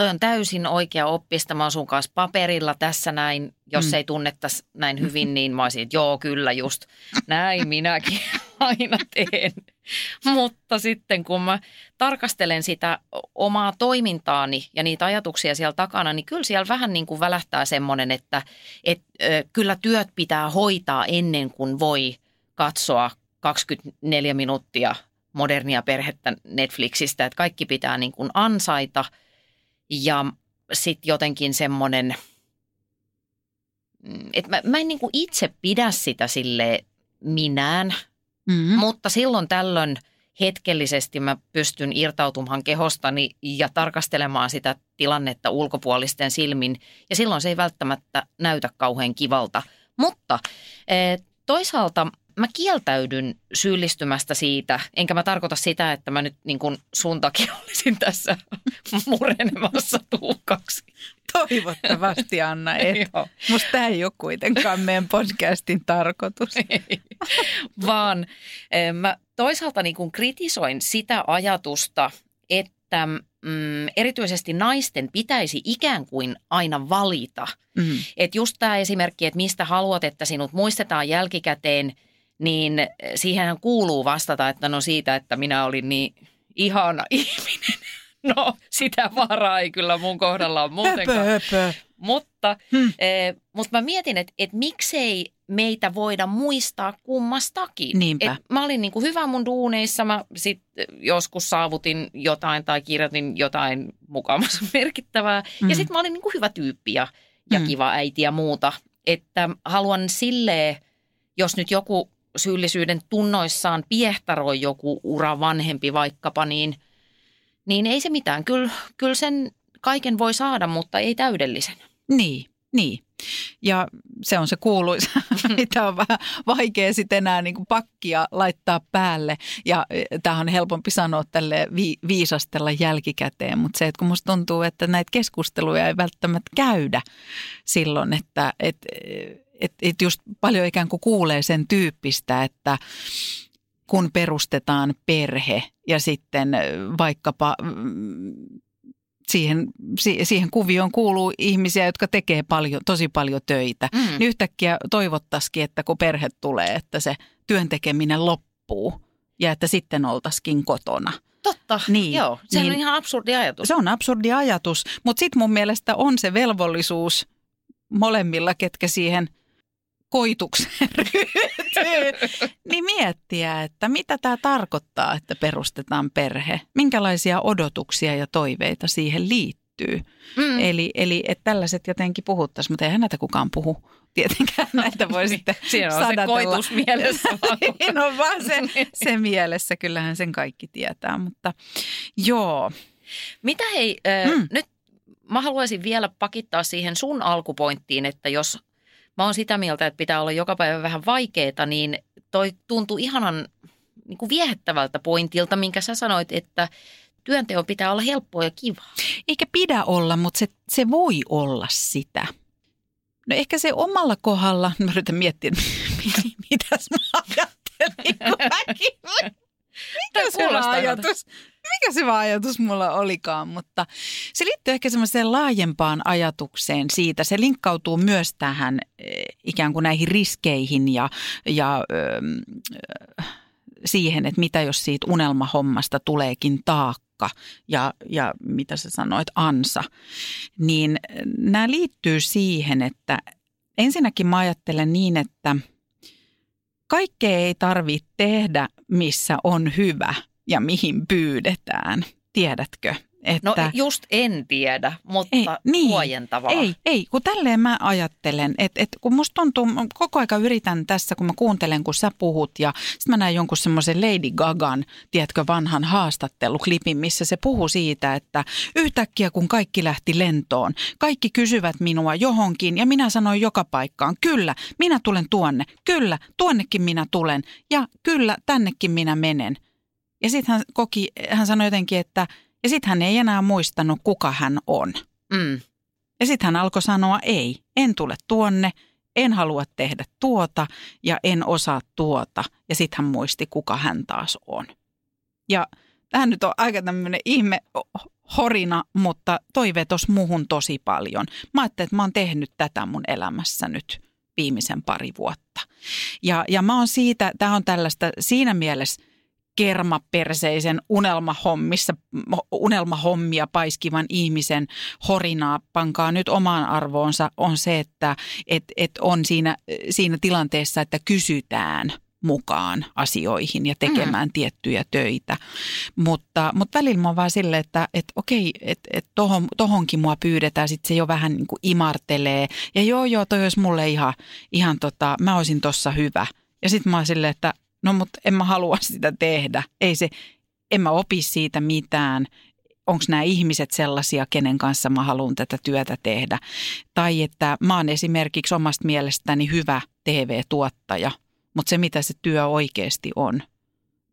Toi on täysin oikea oppista. Mä oon sun kanssa paperilla tässä näin. Jos Mm. mm. ei tunnettaisi näin hyvin, niin mä olisin, että joo, kyllä just näin minäkin aina teen. Mutta sitten kun mä tarkastelen sitä omaa toimintaani ja niitä ajatuksia siellä takana, niin kyllä siellä vähän niin kuin välähtää semmoinen, että et, ö, kyllä työt pitää hoitaa ennen kuin voi katsoa 24 minuuttia modernia perhettä Netflixistä, että kaikki pitää niin kuin ansaita ja sitten jotenkin semmoinen, mm, että mä, mä en niin kuin itse pidä sitä sille minään, Mm-hmm. mutta silloin tällöin hetkellisesti mä pystyn irtautumaan kehostani ja tarkastelemaan sitä tilannetta ulkopuolisten silmin. Ja silloin se ei välttämättä näytä kauhean kivalta. Mutta eh, toisaalta mä kieltäydyn syyllistymästä siitä, enkä mä tarkoita sitä, että mä nyt niin kuin sun takia olisin tässä murenemassa tuukaksi. Toivottavasti Anna, et. Joo. Musta tämä ei ole kuitenkaan meidän podcastin tarkoitus. Ei, vaan mä toisaalta niin kuin kritisoin sitä ajatusta, että mm, erityisesti naisten pitäisi ikään kuin aina valita. Mm. Että just tämä esimerkki, että mistä haluat, että sinut muistetaan jälkikäteen, niin siihen kuuluu vastata, että no siitä, että minä olin niin ihana ihminen. No sitä varaa ei kyllä mun kohdalla ole muutenkaan. Höpö, höpö. Mutta, Hmm. hmm. eh, mutta mä mietin, että et miksei meitä voida muistaa kummastakin. Niinpä. Et mä olin niinku hyvä mun duuneissa, mä sit joskus saavutin jotain tai kirjoitin jotain mukamassa merkittävää. Mm. Ja sitten mä olin niinku hyvä tyyppi ja, ja Mm. kiva äiti ja muuta. Että haluan silleen, jos nyt joku syyllisyyden tunnoissaan piehtaroi joku ura vanhempi vaikkapa, niin, niin ei se mitään. Kyllä, kyllä sen kaiken voi saada, mutta ei täydellisen. Niin, niin. Ja se on se kuuluisa, mitä on vähän vaikea sitten enää niin kuin pakkia laittaa päälle. Ja tämähän on helpompi sanoa tälle vi- viisastella jälkikäteen, mutta se, että kun musta tuntuu, että näitä keskusteluja ei välttämättä käydä silloin, että et, et, et just paljon ikään kuin kuulee sen tyyppistä, että kun perustetaan perhe ja sitten vaikkapa mm, siihen, si- siihen kuvioon kuuluu ihmisiä, jotka tekee paljon, tosi paljon töitä. Mm. Niin yhtäkkiä toivottaisikin, että kun perhe tulee, että se työn tekeminen loppuu ja että sitten oltaisikin kotona. Totta, Niin, joo. Sehän niin. on ihan absurdi ajatus. Se on absurdi ajatus, mutta sitten mun mielestä on se velvollisuus molemmilla, ketkä siihen koitukseen ryhtyy, niin miettiä, että mitä tämä tarkoittaa, että perustetaan perhe. Minkälaisia odotuksia ja toiveita siihen liittyy. Mm. Eli, eli että tällaiset jotenkin puhuttaisiin, mutta eihän näitä kukaan puhu. Tietenkään näitä voi sitten Siinä on se sadatella. koitus mielessä. Siinä on vaan se, se mielessä, kyllähän sen kaikki tietää, mutta joo. Mitä hei, äh, mm. nyt mä haluaisin vielä pakittaa siihen sun alkupointtiin, että jos mä oon sitä mieltä, että pitää olla joka päivä vähän vaikeeta, niin toi tuntuu ihanan niin kuin viehättävältä pointilta, minkä sä sanoit, että työnteon pitää olla helppoa ja kivaa. Eikä pidä olla, mutta se, se voi olla sitä. No ehkä se omalla kohdalla, mä yritän miettiä, mitäs mä ajattelin, kun mäkin. Mikä se ajatus? Mikä se ajatus mulla olikaan, mutta se liittyy ehkä semmoiseen laajempaan ajatukseen siitä. Se linkkautuu myös tähän eh, ikään kuin näihin riskeihin ja, ja ö, siihen, että mitä jos siitä unelmahommasta tuleekin taakka ja, ja mitä sä sanoit, ansa. Niin nämä liittyy siihen, että ensinnäkin mä ajattelen niin, että kaikkea ei tarvitse tehdä, missä on hyvä ja mihin pyydetään. Tiedätkö? No Että just en tiedä, mutta Ei, niin. huojentavaa. ei, ei, kun tälleen mä ajattelen, että, että kun musta tuntuu, mä koko aika yritän tässä, kun mä kuuntelen, kun sä puhut ja sitten mä näen jonkun semmoisen Lady Gagan, tiedätkö, vanhan haastatteluklipin, missä se puhuu siitä, että yhtäkkiä kun kaikki lähti lentoon, kaikki kysyvät minua johonkin ja minä sanoin joka paikkaan, kyllä, minä tulen tuonne, kyllä, tuonnekin minä tulen ja kyllä, tännekin minä menen. Ja sitten hän koki, hän sanoi jotenkin, että ja sitten hän ei enää muistanut, kuka hän on. Mm. Ja sitten hän alkoi sanoa, ei, en tule tuonne, en halua tehdä tuota ja en osaa tuota. Ja sitten hän muisti, kuka hän taas on. Ja tämä nyt on aika tämmöinen ihme horina, mutta toi vetos muhun tosi paljon. Mä ajattelin, että mä oon tehnyt tätä mun elämässä nyt viimeisen pari vuotta. Ja, ja mä oon siitä, tämä on tällaista siinä mielessä kermaperseisen unelmahommissa, unelmahommia paiskivan ihmisen horinaa, pankaa nyt omaan arvoonsa, on se, että et, et on siinä, siinä tilanteessa, että kysytään mukaan asioihin ja tekemään mm. tiettyjä töitä. Mutta, mutta välillä mä oon vaan silleen, että et, okei, että et tohon, tohonkin mua pyydetään, sitten se jo vähän niin kuin imartelee. Ja joo, joo, toi olisi mulle ihan, ihan tota, mä olisin tossa hyvä. Ja sitten mä oon silleen, että no mutta en mä halua sitä tehdä. Ei se, en mä opi siitä mitään. Onko nämä ihmiset sellaisia, kenen kanssa mä haluan tätä työtä tehdä. Tai että mä oon esimerkiksi omasta mielestäni hyvä TV-tuottaja, mutta se mitä se työ oikeasti on,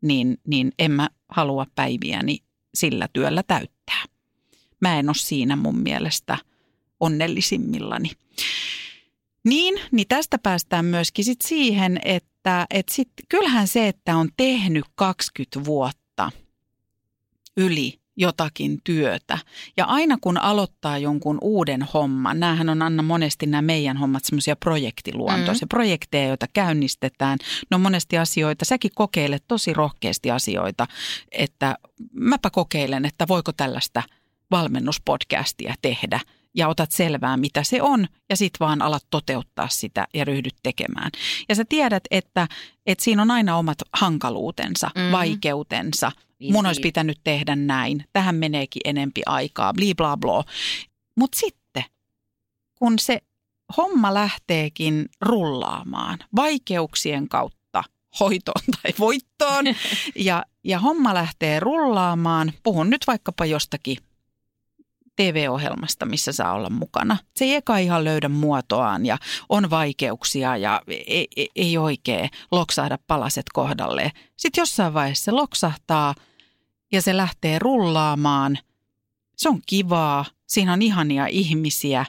niin, niin en mä halua päiviäni sillä työllä täyttää. Mä en ole siinä mun mielestä onnellisimmillani. Niin, niin tästä päästään myöskin sit siihen, että et sit, kyllähän se, että on tehnyt 20 vuotta yli jotakin työtä. Ja aina kun aloittaa jonkun uuden homman, näähän on Anna monesti nämä meidän hommat semmoisia projektiluontoisia mm. projekteja, joita käynnistetään. Ne on monesti asioita, säkin kokeilet tosi rohkeasti asioita, että mäpä kokeilen, että voiko tällaista valmennuspodcastia tehdä – ja otat selvää, mitä se on, ja sitten vaan alat toteuttaa sitä ja ryhdyt tekemään. Ja sä tiedät, että, että siinä on aina omat hankaluutensa, mm. vaikeutensa. Niin, Mun olisi pitänyt tehdä näin, tähän meneekin enempi aikaa, bli bla bla. Mutta sitten, kun se homma lähteekin rullaamaan vaikeuksien kautta hoitoon tai voittoon, ja, ja homma lähtee rullaamaan, puhun nyt vaikkapa jostakin TV-ohjelmasta, missä saa olla mukana. Se ei eka ihan löydä muotoaan ja on vaikeuksia ja ei, ei, ei oikein loksahda palaset kohdalleen. Sitten jossain vaiheessa se loksahtaa ja se lähtee rullaamaan. Se on kivaa, siinä on ihania ihmisiä,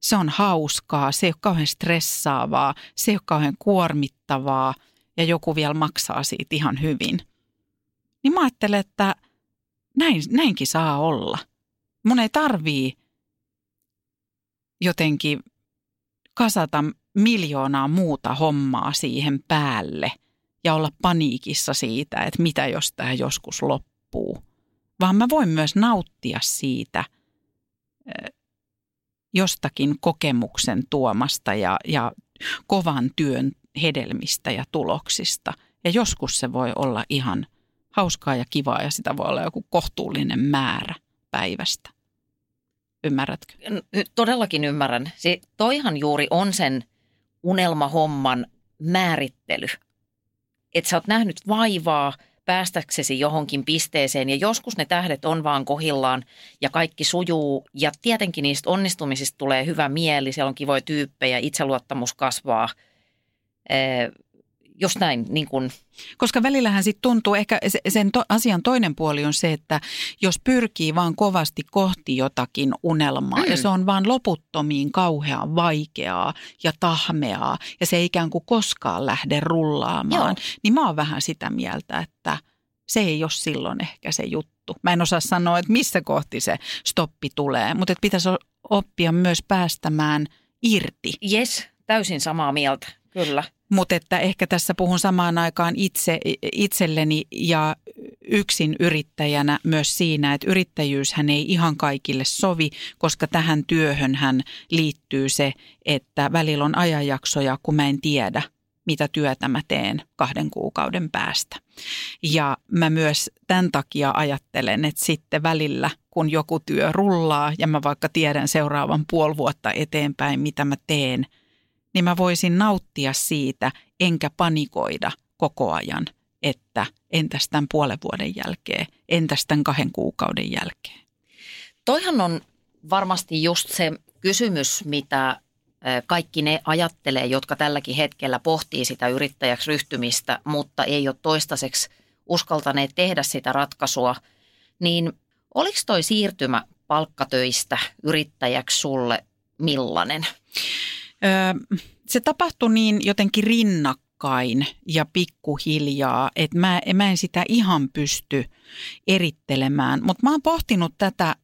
se on hauskaa, se ei ole kauhean stressaavaa, se ei ole kauhean kuormittavaa ja joku vielä maksaa siitä ihan hyvin. Niin mä ajattelen, että näin, näinkin saa olla – Mun ei tarvii jotenkin kasata miljoonaa muuta hommaa siihen päälle ja olla paniikissa siitä, että mitä jos tämä joskus loppuu. Vaan mä voin myös nauttia siitä jostakin kokemuksen tuomasta ja, ja kovan työn hedelmistä ja tuloksista. Ja joskus se voi olla ihan hauskaa ja kivaa ja sitä voi olla joku kohtuullinen määrä päivästä. Ymmärrätkö? Todellakin ymmärrän. Se, toihan juuri on sen unelmahomman määrittely. Että sä oot nähnyt vaivaa päästäksesi johonkin pisteeseen ja joskus ne tähdet on vaan kohillaan ja kaikki sujuu ja tietenkin niistä onnistumisista tulee hyvä mieli, siellä on kivoja tyyppejä, itseluottamus kasvaa just näin. Niin kun. Koska välillähän sitten tuntuu, ehkä sen to, asian toinen puoli on se, että jos pyrkii vaan kovasti kohti jotakin unelmaa mm. ja se on vaan loputtomiin kauhean vaikeaa ja tahmeaa ja se ei ikään kuin koskaan lähde rullaamaan, Joo. niin mä oon vähän sitä mieltä, että se ei ole silloin ehkä se juttu. Mä en osaa sanoa, että missä kohti se stoppi tulee, mutta että pitäisi oppia myös päästämään irti. Yes, täysin samaa mieltä, kyllä. Mutta että ehkä tässä puhun samaan aikaan itse, itselleni ja yksin yrittäjänä myös siinä, että yrittäjyyshän ei ihan kaikille sovi, koska tähän työhön hän liittyy se, että välillä on ajanjaksoja, kun mä en tiedä, mitä työtä mä teen kahden kuukauden päästä. Ja mä myös tämän takia ajattelen, että sitten välillä, kun joku työ rullaa ja mä vaikka tiedän seuraavan puoli vuotta eteenpäin, mitä mä teen – niin mä voisin nauttia siitä enkä panikoida koko ajan, että entäs tämän puolen vuoden jälkeen, entäs tämän kahden kuukauden jälkeen. Toihan on varmasti just se kysymys, mitä kaikki ne ajattelee, jotka tälläkin hetkellä pohtii sitä yrittäjäksi ryhtymistä, mutta ei ole toistaiseksi uskaltaneet tehdä sitä ratkaisua, niin oliko toi siirtymä palkkatöistä yrittäjäksi sulle millainen? Se tapahtui niin jotenkin rinnakkain ja pikkuhiljaa, että mä, mä en sitä ihan pysty erittelemään. Mutta mä oon pohtinut tätä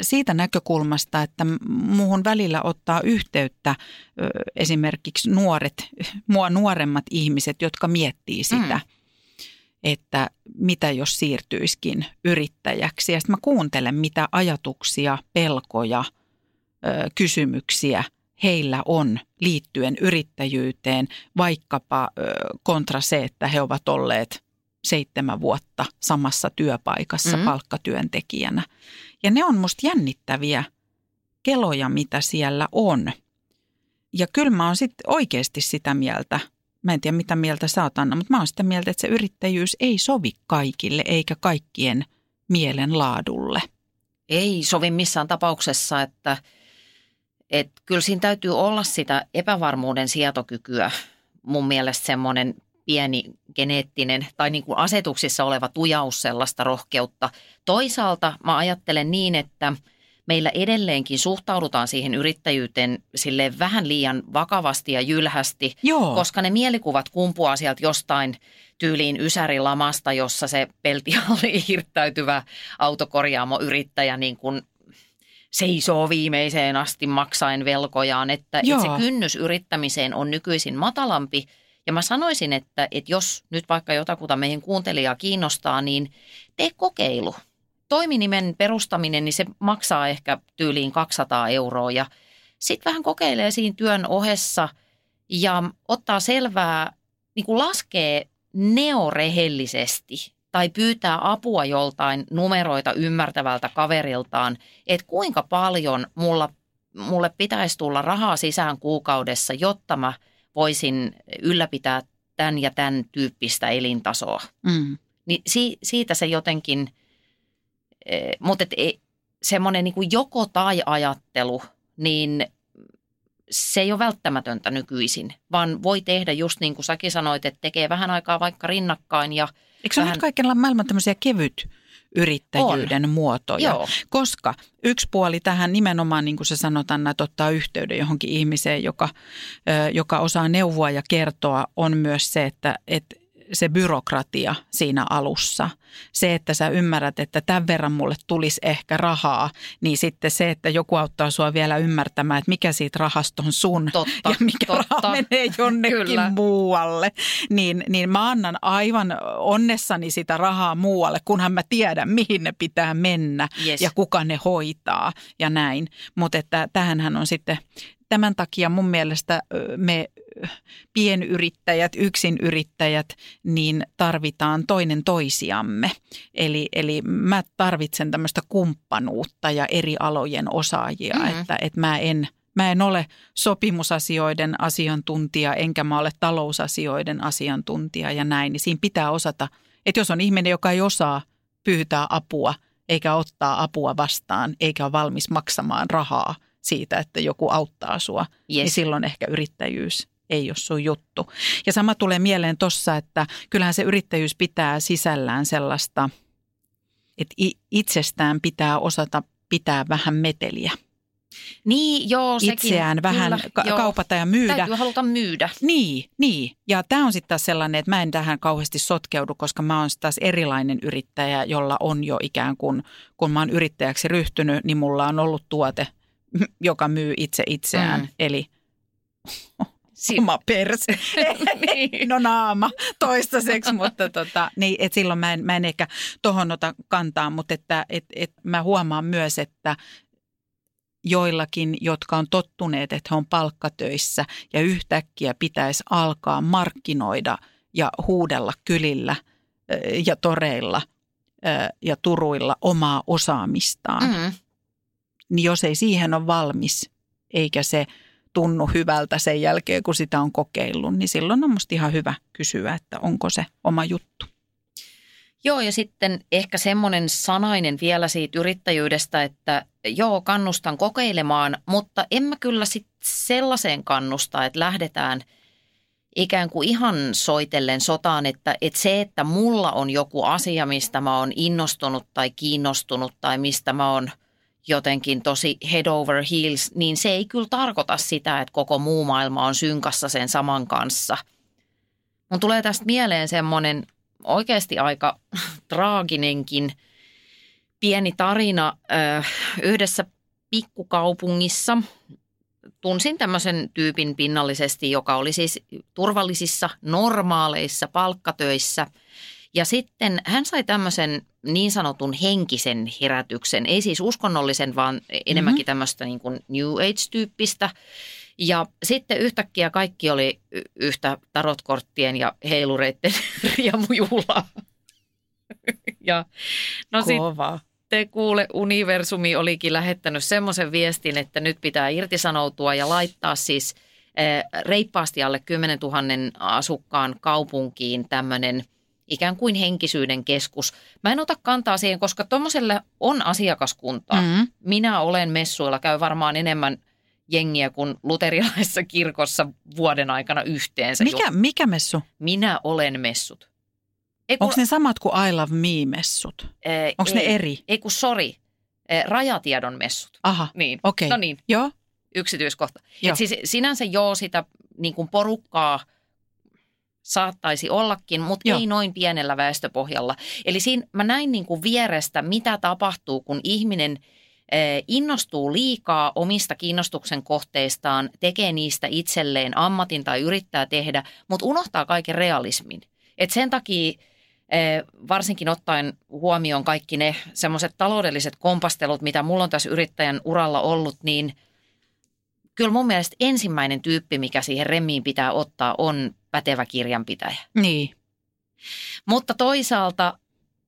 siitä näkökulmasta, että muuhun välillä ottaa yhteyttä esimerkiksi nuoret, mua nuoremmat ihmiset, jotka miettii sitä, mm. että mitä jos siirtyiskin yrittäjäksi. Ja sitten mä kuuntelen, mitä ajatuksia, pelkoja, ö, kysymyksiä heillä on liittyen yrittäjyyteen, vaikkapa kontra se, että he ovat olleet seitsemän vuotta samassa työpaikassa mm. palkkatyöntekijänä. Ja ne on musta jännittäviä keloja, mitä siellä on. Ja kyllä mä oon sitten oikeasti sitä mieltä, mä en tiedä mitä mieltä sä oot Anna, mutta mä oon sitä mieltä, että se yrittäjyys ei sovi kaikille eikä kaikkien mielen laadulle. Ei sovi missään tapauksessa, että, että kyllä siinä täytyy olla sitä epävarmuuden sietokykyä. Mun mielestä semmoinen pieni geneettinen tai niin kuin asetuksissa oleva tujaus sellaista rohkeutta. Toisaalta mä ajattelen niin, että meillä edelleenkin suhtaudutaan siihen yrittäjyyteen sille vähän liian vakavasti ja jylhästi, Joo. koska ne mielikuvat kumpuaa sieltä jostain tyyliin Ysärilamasta, jossa se peltihalli hirttäytyvä autokorjaamo-yrittäjä niin kuin seisoo viimeiseen asti maksaen velkojaan, että, että se Joo. kynnys yrittämiseen on nykyisin matalampi. Ja mä sanoisin, että, että jos nyt vaikka jotakuta meidän kuuntelijaa kiinnostaa, niin tee kokeilu. Toiminimen perustaminen, niin se maksaa ehkä tyyliin 200 euroa ja sitten vähän kokeilee siinä työn ohessa ja ottaa selvää, niin kuin laskee neorehellisesti tai pyytää apua joltain numeroita ymmärtävältä kaveriltaan, että kuinka paljon mulla, mulle pitäisi tulla rahaa sisään kuukaudessa, jotta mä voisin ylläpitää tämän ja tämän tyyppistä elintasoa. Mm. Niin si, siitä se jotenkin, eh, mutta et, e- semmoinen niin joko tai ajattelu, niin se ei ole välttämätöntä nykyisin, vaan voi tehdä just niin kuin säkin sanoit, että tekee vähän aikaa vaikka rinnakkain ja Eikö se ole vähän, nyt kaikilla maailman tämmöisiä kevyt yrittäjyyden on. muotoja? Joo. Koska yksi puoli tähän nimenomaan, niin kuin se sanotaan, että ottaa yhteyden johonkin ihmiseen, joka, joka osaa neuvoa ja kertoa, on myös se, että, että se byrokratia siinä alussa. Se, että sä ymmärrät, että tämän verran mulle tulisi ehkä rahaa, niin sitten se, että joku auttaa sua vielä ymmärtämään, että mikä siitä rahasta on sun Totta, ja mikä totta. raha menee jonnekin Kyllä. muualle. Niin, niin mä annan aivan onnessani sitä rahaa muualle, kunhan mä tiedän, mihin ne pitää mennä Yes. ja kuka ne hoitaa ja näin. Mutta että tähänhän on sitten tämän takia mun mielestä me pienyrittäjät, yksinyrittäjät, niin tarvitaan toinen toisiamme. Eli, eli mä tarvitsen tämmöistä kumppanuutta ja eri alojen osaajia, Mhm. mm-hmm. että, että mä en Mä en ole sopimusasioiden asiantuntija, enkä mä ole talousasioiden asiantuntija ja näin. Niin siinä pitää osata, että jos on ihminen, joka ei osaa pyytää apua, eikä ottaa apua vastaan, eikä ole valmis maksamaan rahaa siitä, että joku auttaa sua, yes. niin Yes. silloin ehkä yrittäjyys ei ole sun juttu. Ja sama tulee mieleen tossa, että kyllähän se yrittäjyys pitää sisällään sellaista, että itsestään pitää osata pitää vähän meteliä. Niin, joo, sekin. Itseään vähän Kyllä, ka- kaupata ja myydä. Täytyy haluta myydä. Niin, niin. Ja tämä on sitten taas sellainen, että mä en tähän kauheasti sotkeudu, koska mä oon taas erilainen yrittäjä, jolla on jo ikään kuin, kun mä oon yrittäjäksi ryhtynyt, niin mulla on ollut tuote, joka myy itse itseään. Mm. Eli Si- oma perse. Niin. No naama toistaiseksi, mutta tota, niin, et silloin mä en, mä en ehkä tohon ota kantaa, mutta että et, et mä huomaan myös, että joillakin, jotka on tottuneet, että he on palkkatöissä ja yhtäkkiä pitäisi alkaa markkinoida ja huudella kylillä ja toreilla ja turuilla omaa osaamistaan. Mm. Niin jos ei siihen ole valmis, eikä se tunnu hyvältä sen jälkeen, kun sitä on kokeillut, niin silloin on musta ihan hyvä kysyä, että onko se oma juttu. Joo, ja sitten ehkä semmoinen sanainen vielä siitä yrittäjyydestä, että joo, kannustan kokeilemaan, mutta en mä kyllä sit sellaiseen kannusta, että lähdetään ikään kuin ihan soitellen sotaan, että, että se, että mulla on joku asia, mistä mä oon innostunut tai kiinnostunut tai mistä mä oon jotenkin tosi head over heels, niin se ei kyllä tarkoita sitä, että koko muu maailma on synkassa sen saman kanssa. Mun tulee tästä mieleen semmoinen oikeasti aika traaginenkin pieni tarina yhdessä pikkukaupungissa. Tunsin tämmöisen tyypin pinnallisesti, joka oli siis turvallisissa, normaaleissa palkkatöissä. Ja sitten hän sai tämmöisen niin sanotun henkisen herätyksen, ei siis uskonnollisen, vaan enemmänkin tämmöistä niin kuin New Age-tyyppistä. Ja sitten yhtäkkiä kaikki oli yhtä tarotkorttien ja heilureiden riemujuhlaa. ja no Kova. sitten kuule universumi olikin lähettänyt semmoisen viestin, että nyt pitää irtisanoutua ja laittaa siis eh, reippaasti alle 10 000 asukkaan kaupunkiin tämmöinen ikään kuin henkisyyden keskus. Mä en ota kantaa siihen, koska tuommoiselle on asiakaskuntaa. Mm. Minä olen messuilla, käy varmaan enemmän jengiä kuin luterilaisessa kirkossa vuoden aikana yhteensä. Mikä, mikä messu? Minä olen messut. Onko ne samat kuin I Love Me-messut? eh, Onko ne eri? Ei kun sori, rajatiedon messut. Aha, Niin. okei. No niin, Joo, yksityiskohta. Joo. Et siis sinänsä joo sitä niin kuin porukkaa saattaisi ollakin, mutta Joo. ei noin pienellä väestöpohjalla. Eli siinä mä näin niin kuin vierestä, mitä tapahtuu, kun ihminen eh, innostuu liikaa omista kiinnostuksen kohteistaan, tekee niistä itselleen ammatin tai yrittää tehdä, mutta unohtaa kaiken realismin. Et sen takia eh, varsinkin ottaen huomioon kaikki ne semmoiset taloudelliset kompastelut, mitä mulla on tässä yrittäjän uralla ollut, niin kyllä mun mielestä ensimmäinen tyyppi, mikä siihen remmiin pitää ottaa, on pätevä kirjanpitäjä. niin. Mutta toisaalta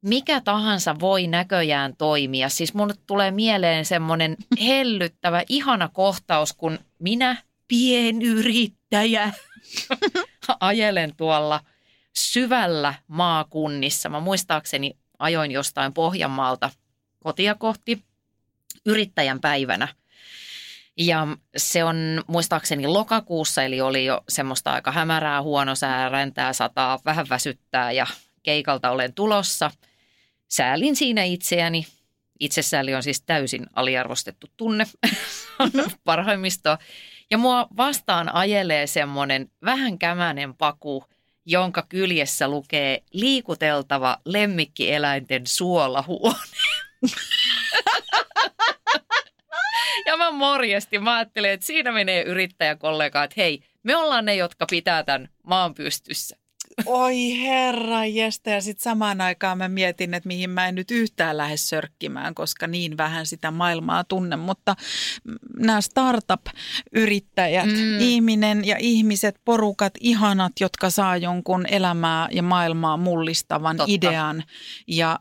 mikä tahansa voi näköjään toimia. Siis mun tulee mieleen semmoinen hellyttävä, ihana kohtaus, kun minä, pienyrittäjä, ajelen tuolla syvällä maakunnissa. Mä muistaakseni ajoin jostain Pohjanmaalta kotia kohti yrittäjän päivänä. Ja se on muistaakseni lokakuussa, eli oli jo semmoista aika hämärää, huono sää, räntää sataa, vähän väsyttää ja keikalta olen tulossa. Säälin siinä itseäni. Itsesääli on siis täysin aliarvostettu tunne parhaimmistoa. Ja mua vastaan ajelee semmoinen vähän kämänen paku, jonka kyljessä lukee liikuteltava lemmikkieläinten suolahuone. Ja mä morjestin. Mä ajattelin, että siinä menee yrittäjäkollega, että hei, me ollaan ne, jotka pitää tämän maan pystyssä. Oi herra jästä ja sitten samaan aikaan mä mietin, että mihin mä en nyt yhtään lähde sörkkimään, koska niin vähän sitä maailmaa tunne. Mutta nämä startup-yrittäjät, mm. ihminen ja ihmiset, porukat, ihanat, jotka saa jonkun elämää ja maailmaa mullistavan Totta. idean. Ja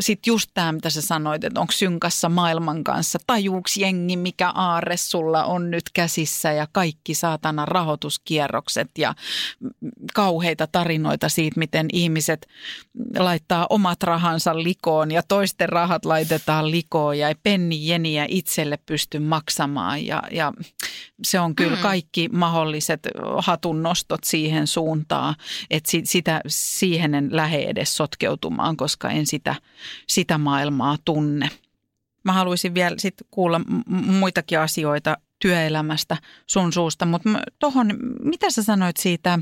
sitten just tämä, mitä sä sanoit, että onko synkassa maailman kanssa, tajuuks jengi, mikä aarre sulla on nyt käsissä ja kaikki saatana rahoituskierrokset ja kauheita tarinoita siitä, miten ihmiset laittaa omat rahansa likoon ja toisten rahat laitetaan likoon ja ei penni jeniä itselle pysty maksamaan ja, ja se on kyllä Mm. kaikki mahdolliset hatunnostot siihen suuntaan, että si, sitä, siihen en lähde edes sotkeutumaan, koska en sitä, sitä maailmaa tunne. Mä haluaisin vielä sit kuulla muitakin asioita työelämästä sun suusta, mutta tuohon, mitä sä sanoit siitä,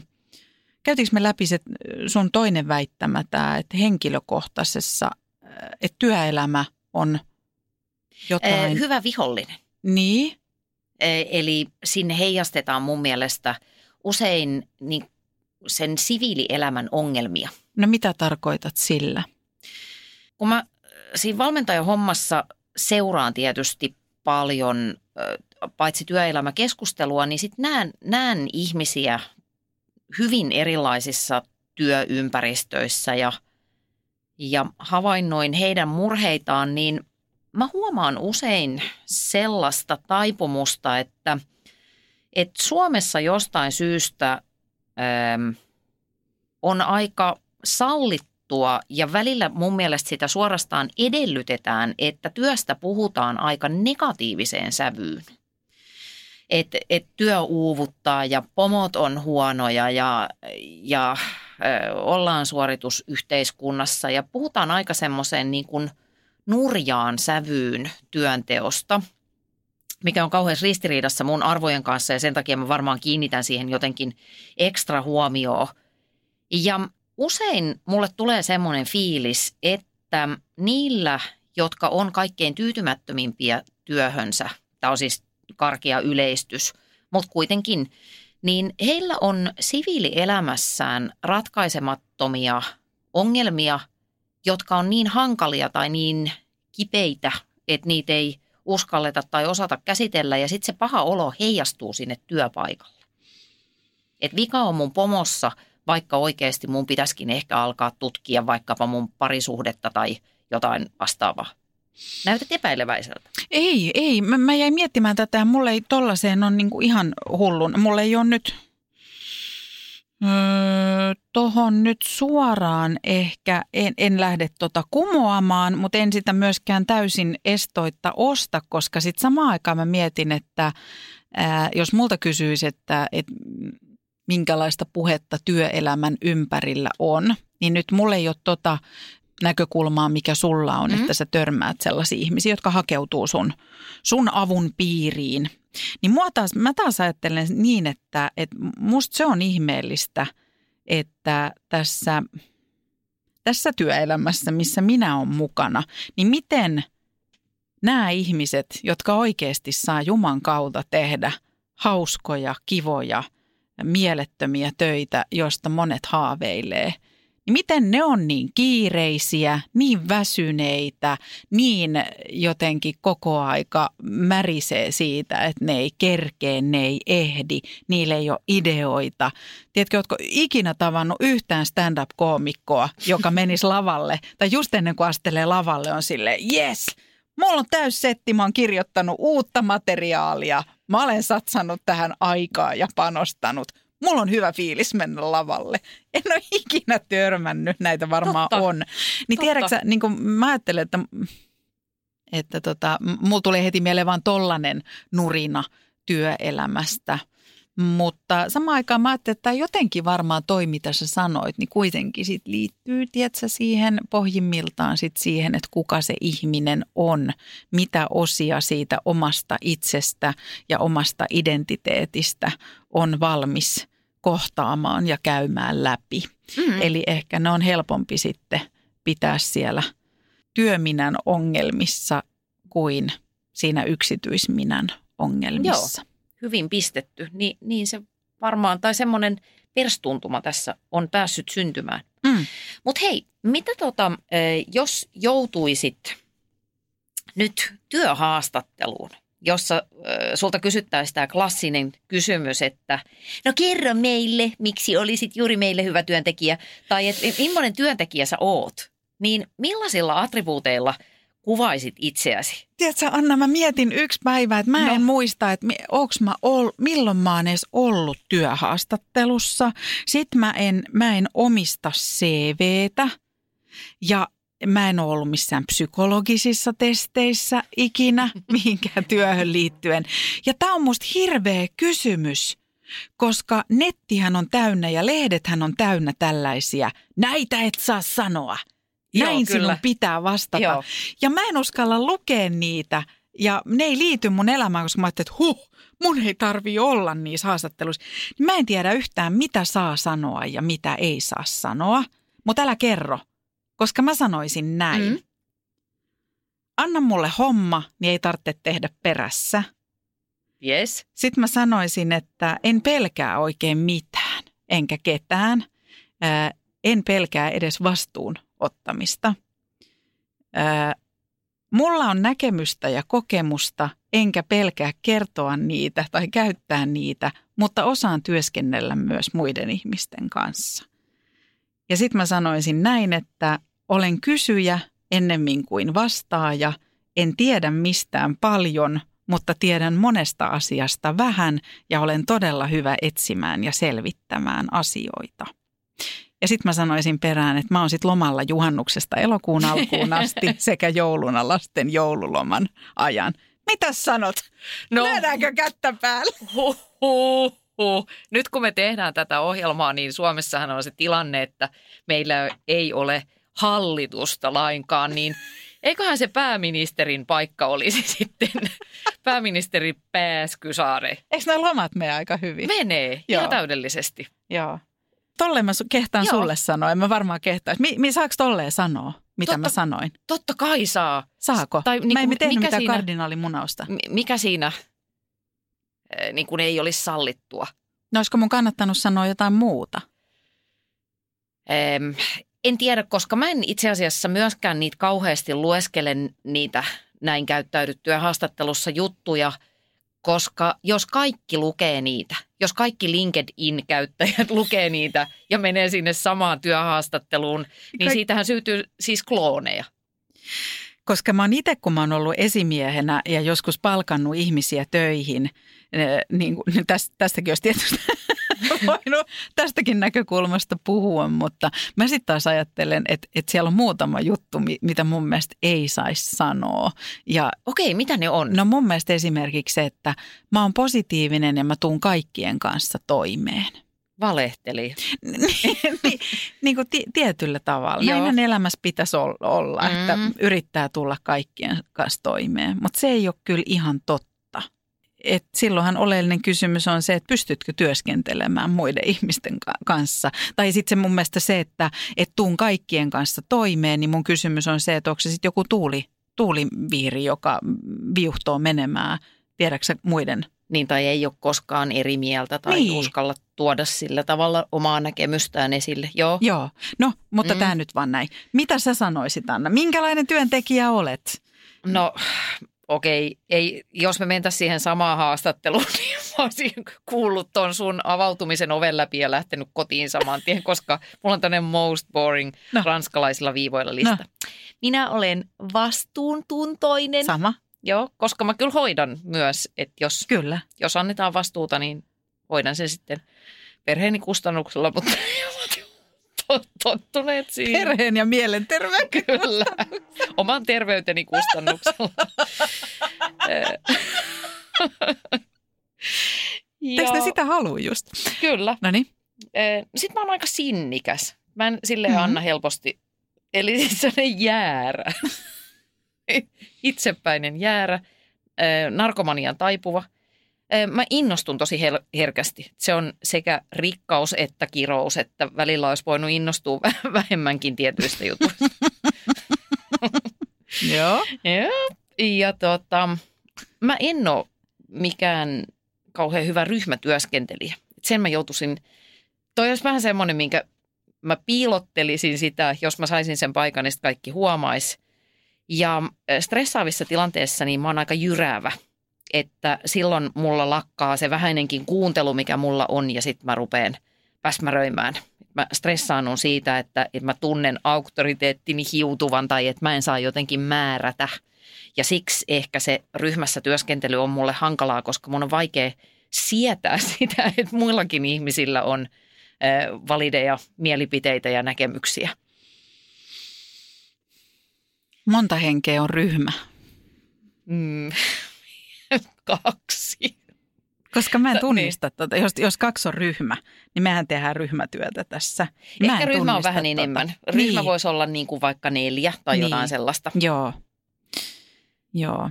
käytiinkö me läpi se sun toinen väittämä tämä, että henkilökohtaisessa, äh, että työelämä on jotain, Eh, Hyvä vihollinen. niin, Eh, Eli sinne heijastetaan mun mielestä usein niin sen siviilielämän ongelmia. no mitä tarkoitat sillä? Kun mä äh, siinä valmentajan hommassa seuraan tietysti paljon äh, paitsi työelämäkeskustelua, niin sitten näen, näen ihmisiä hyvin erilaisissa työympäristöissä ja, ja havainnoin heidän murheitaan, niin mä huomaan usein sellaista taipumusta, että, että Suomessa jostain syystä ähm, on aika sallittua ja välillä mun mielestä sitä suorastaan edellytetään, että työstä puhutaan aika negatiiviseen sävyyn. Että et työ uuvuttaa ja pomot on huonoja ja, ja ö, ollaan suoritusyhteiskunnassa ja puhutaan aika semmoiseen niin kuin nurjaan sävyyn työnteosta, mikä on kauhean ristiriidassa mun arvojen kanssa ja sen takia mä varmaan kiinnitän siihen jotenkin ekstra huomioon. Ja usein mulle tulee semmoinen fiilis, että niillä, jotka on kaikkein tyytymättömimpiä työhönsä, tämä on siis karkia yleistys, mutta kuitenkin, niin heillä on siviilielämässään ratkaisemattomia ongelmia, jotka on niin hankalia tai niin kipeitä, että niitä ei uskalleta tai osata käsitellä ja sitten se paha olo heijastuu sinne työpaikalle. Et vika on mun pomossa, vaikka oikeasti mun pitäisikin ehkä alkaa tutkia vaikkapa mun parisuhdetta tai jotain vastaavaa. Näytät epäileväiseltä. Ei, ei. Mä, mä jäin miettimään tätä mulle ei tollaiseen on niinku ihan hullun. Mulle ei ole nyt öö, tohon nyt suoraan ehkä, en, en lähde tota kumoamaan, mutta en sitä myöskään täysin estoitta osta, koska sitten samaan aikaan mä mietin, että ää, jos multa kysyisi, että et, minkälaista puhetta työelämän ympärillä on, niin nyt mulle ei ole tota näkökulmaa, mikä sulla on, mm. että sä törmäät sellaisia ihmisiä, jotka hakeutuu sun, sun avun piiriin. Niin mua taas, mä taas ajattelen niin, että, että musta se on ihmeellistä, että tässä, tässä työelämässä, missä minä olen mukana, niin miten nämä ihmiset, jotka oikeasti saa Juman kautta tehdä hauskoja, kivoja, mielettömiä töitä, joista monet haaveilee – niin miten ne on niin kiireisiä, niin väsyneitä, niin jotenkin koko aika märisee siitä, että ne ei kerkee, ne ei ehdi, niille ei ole ideoita. Tiedätkö, oletko ikinä tavannut yhtään stand-up-koomikkoa, joka menisi lavalle, tai just ennen kuin astelee lavalle on silleen, yes, mulla on täys setti, mä oon kirjoittanut uutta materiaalia, mä olen satsannut tähän aikaa ja panostanut – mulla on hyvä fiilis mennä lavalle. En ole ikinä törmännyt, näitä varmaan Totta. on. Niin tiedätkö niin kuin mä ajattelen, että, että tota, mulla tulee heti mieleen vaan tollanen nurina työelämästä. Mutta samaan aikaan mä ajattelin, että tämä jotenkin varmaan toi, mitä sä sanoit, niin kuitenkin sit liittyy, tiedätkö, siihen pohjimmiltaan sit siihen, että kuka se ihminen on, mitä osia siitä omasta itsestä ja omasta identiteetistä on valmis kohtaamaan ja käymään läpi. Mm. Eli ehkä ne on helpompi sitten pitää siellä työminän ongelmissa kuin siinä yksityisminän ongelmissa. Joo, hyvin pistetty. Ni, niin se varmaan, tai semmoinen perstuntuma tässä on päässyt syntymään. Mm. Mutta hei, mitä tota, jos joutuisit nyt työhaastatteluun, jossa äh, sulta kysyttäisiin tämä klassinen kysymys, että no kerro meille, miksi olisit juuri meille hyvä työntekijä, tai että millainen työntekijä sä oot, niin millaisilla attribuuteilla kuvaisit itseäsi? Tiedätkö Anna, mä mietin yksi päivä, että mä No. en muista, että onks mä ol, milloin mä oon edes ollut työhaastattelussa. Sitten mä en, mä en omista CVtä ja mä en ole ollut missään psykologisissa testeissä ikinä mihinkään työhön liittyen. Ja tämä on musta hirveä kysymys, koska nettihän on täynnä ja lehdethän on täynnä tällaisia. Näitä et saa sanoa. Joo, Näin kyllä. sinun pitää vastata. Joo. Ja mä en uskalla lukea niitä ja ne ei liity mun elämään, koska mä ajattelin, että huh, mun ei tarvi olla niissä haastatteluissa. Mä en tiedä yhtään, mitä saa sanoa ja mitä ei saa sanoa, mutta älä kerro, koska mä sanoisin näin. Mm. Anna mulle homma, niin ei tarvitse tehdä perässä. Yes. Sitten mä sanoisin, että en pelkää oikein mitään, enkä ketään. Ää, en pelkää edes vastuun ottamista. Ää, mulla on näkemystä ja kokemusta, enkä pelkää kertoa niitä tai käyttää niitä, mutta osaan työskennellä myös muiden ihmisten kanssa. Ja sitten mä sanoisin näin, että olen kysyjä ennemmin kuin vastaaja, en tiedä mistään paljon, mutta tiedän monesta asiasta vähän ja olen todella hyvä etsimään ja selvittämään asioita. Ja sitten mä sanoisin perään, että mä oon sitten lomalla juhannuksesta elokuun alkuun asti sekä jouluna lasten joululoman ajan. Mitäs sanot? No. Lyödäänkö kättä päälle? Huh, huh, huh. Nyt kun me tehdään tätä ohjelmaa, niin Suomessahan on se tilanne, että meillä ei ole hallitusta lainkaan, niin eiköhän se pääministerin paikka olisi sitten pääministeri Pääskysaare. Eikö nämä lomat mene aika hyvin? Menee Joo. ihan täydellisesti. Joo. Tolleen mä kehtaan Joo. sulle sanoa, en mä varmaan kehtaisi. Mi, mi, saaks tolleen sanoa, mitä Totta- mä sanoin? Totta kai saa. Saako? Tai mä niinku, en tehnyt mikä mitään siinä- kardinaalimunausta. Mikä siinä eh, niin kuin ei olisi sallittua? No olisiko mun kannattanut sanoa jotain muuta? Em, en tiedä, koska mä en itse asiassa myöskään niitä kauheasti lueskele niitä näin käyttäydyttyä haastattelussa juttuja, koska jos kaikki lukee niitä, jos kaikki LinkedIn-käyttäjät lukee niitä ja menee sinne samaan työhaastatteluun, niin Kaik- siitähän syntyy siis klooneja. Koska mä oon itse, kun mä oon ollut esimiehenä ja joskus palkannut ihmisiä töihin, eh, niin niin tästä, tästäkin olisi tietysti voinut tästäkin näkökulmasta puhua, mutta mä sitten taas ajattelen, että, että siellä on muutama juttu, mi- mitä mun mielestä ei saisi sanoa. Ja Okei, mitä ne on? no mun mielestä esimerkiksi se, että mä oon positiivinen ja mä tuun kaikkien kanssa toimeen. Valehteli. niin, niin kuin ti- tietyllä tavalla. Joo. Näinhän elämässä pitäisi ol- olla, mm. että yrittää tulla kaikkien kanssa toimeen. Mutta se ei ole kyllä ihan totta. Et silloinhan oleellinen kysymys on se, että pystytkö työskentelemään muiden ihmisten ka- kanssa. Tai sitten se mun mielestä se, että et tuun kaikkien kanssa toimeen, niin mun kysymys on se, että onko se sitten joku tuuli, tuuliviiri, joka viuhtoo menemään, tiedäksä muiden Niin tai ei ole koskaan eri mieltä tai Niin. uskalla tuoda sillä tavalla omaa näkemystään esille. Joo. Joo, no, mutta. Mm. tämä nyt vaan näin. Mitä sä sanoisit, Anna? Minkälainen työntekijä olet? No okei, ei, jos me mentäisiin siihen samaan haastatteluun, niin mä olisin kuullut ton sun avautumisen oven läpi ja lähtenyt kotiin saman tien, koska mulla on tämmöinen most boring No. no. ranskalaisilla viivoilla lista. No. No. Minä olen vastuuntuntoinen. Sama, Joo, koska mä kyllä hoidan myös, että jos, kyllä. jos annetaan vastuuta, niin hoidan sen sitten perheeni kustannuksella, mutta tottuneet siihen. Perheen ja mielenterveyden. Kyllä. Oman terveyteni kustannuksella. Eikö ne sitä halua just? Kyllä. No niin. Sitten mä oon aika sinnikäs. Mä en sille Mhm. mm-hmm. anna helposti. Eli siis sellainen jäärä. Itsepäinen jäärä. Narkomanian taipuva. Mä innostun tosi hel- herkästi. Se on sekä rikkaus että kirous, että välillä olisi voinut innostua vä- vähemmänkin tietyistä jutuista. Joo. Joo. Ja tota, mä en ole mikään kauhean hyvä ryhmätyöskentelijä. Sen mä joutuisin, toi olisi vähän semmoinen, minkä mä piilottelisin sitä, jos mä saisin sen paikan, niin kaikki huomais. Ja stressaavissa tilanteissa niin mä oon aika jyräävä, että silloin mulla lakkaa se vähäinenkin kuuntelu, mikä mulla on, ja sitten mä rupeen päsmäröimään. Mä stressaannun siitä, että, että mä tunnen auktoriteettini hiutuvan tai että mä en saa jotenkin määrätä. Ja siksi ehkä se ryhmässä työskentely on mulle hankalaa, koska mun on vaikea sietää sitä, että muillakin ihmisillä on valideja mielipiteitä ja näkemyksiä. Monta henkeä on ryhmä. Mm. Kaksi. Koska mä en Niin. tunnista tota. Jos, jos kaksi on ryhmä, niin mehän tehdään ryhmätyötä tässä. Mä Ehkä ryhmä on vähän tota. enemmän. Ryhmä niin. voisi olla niin kuin vaikka neljä tai Niin. jotain sellaista. Joo. Joo.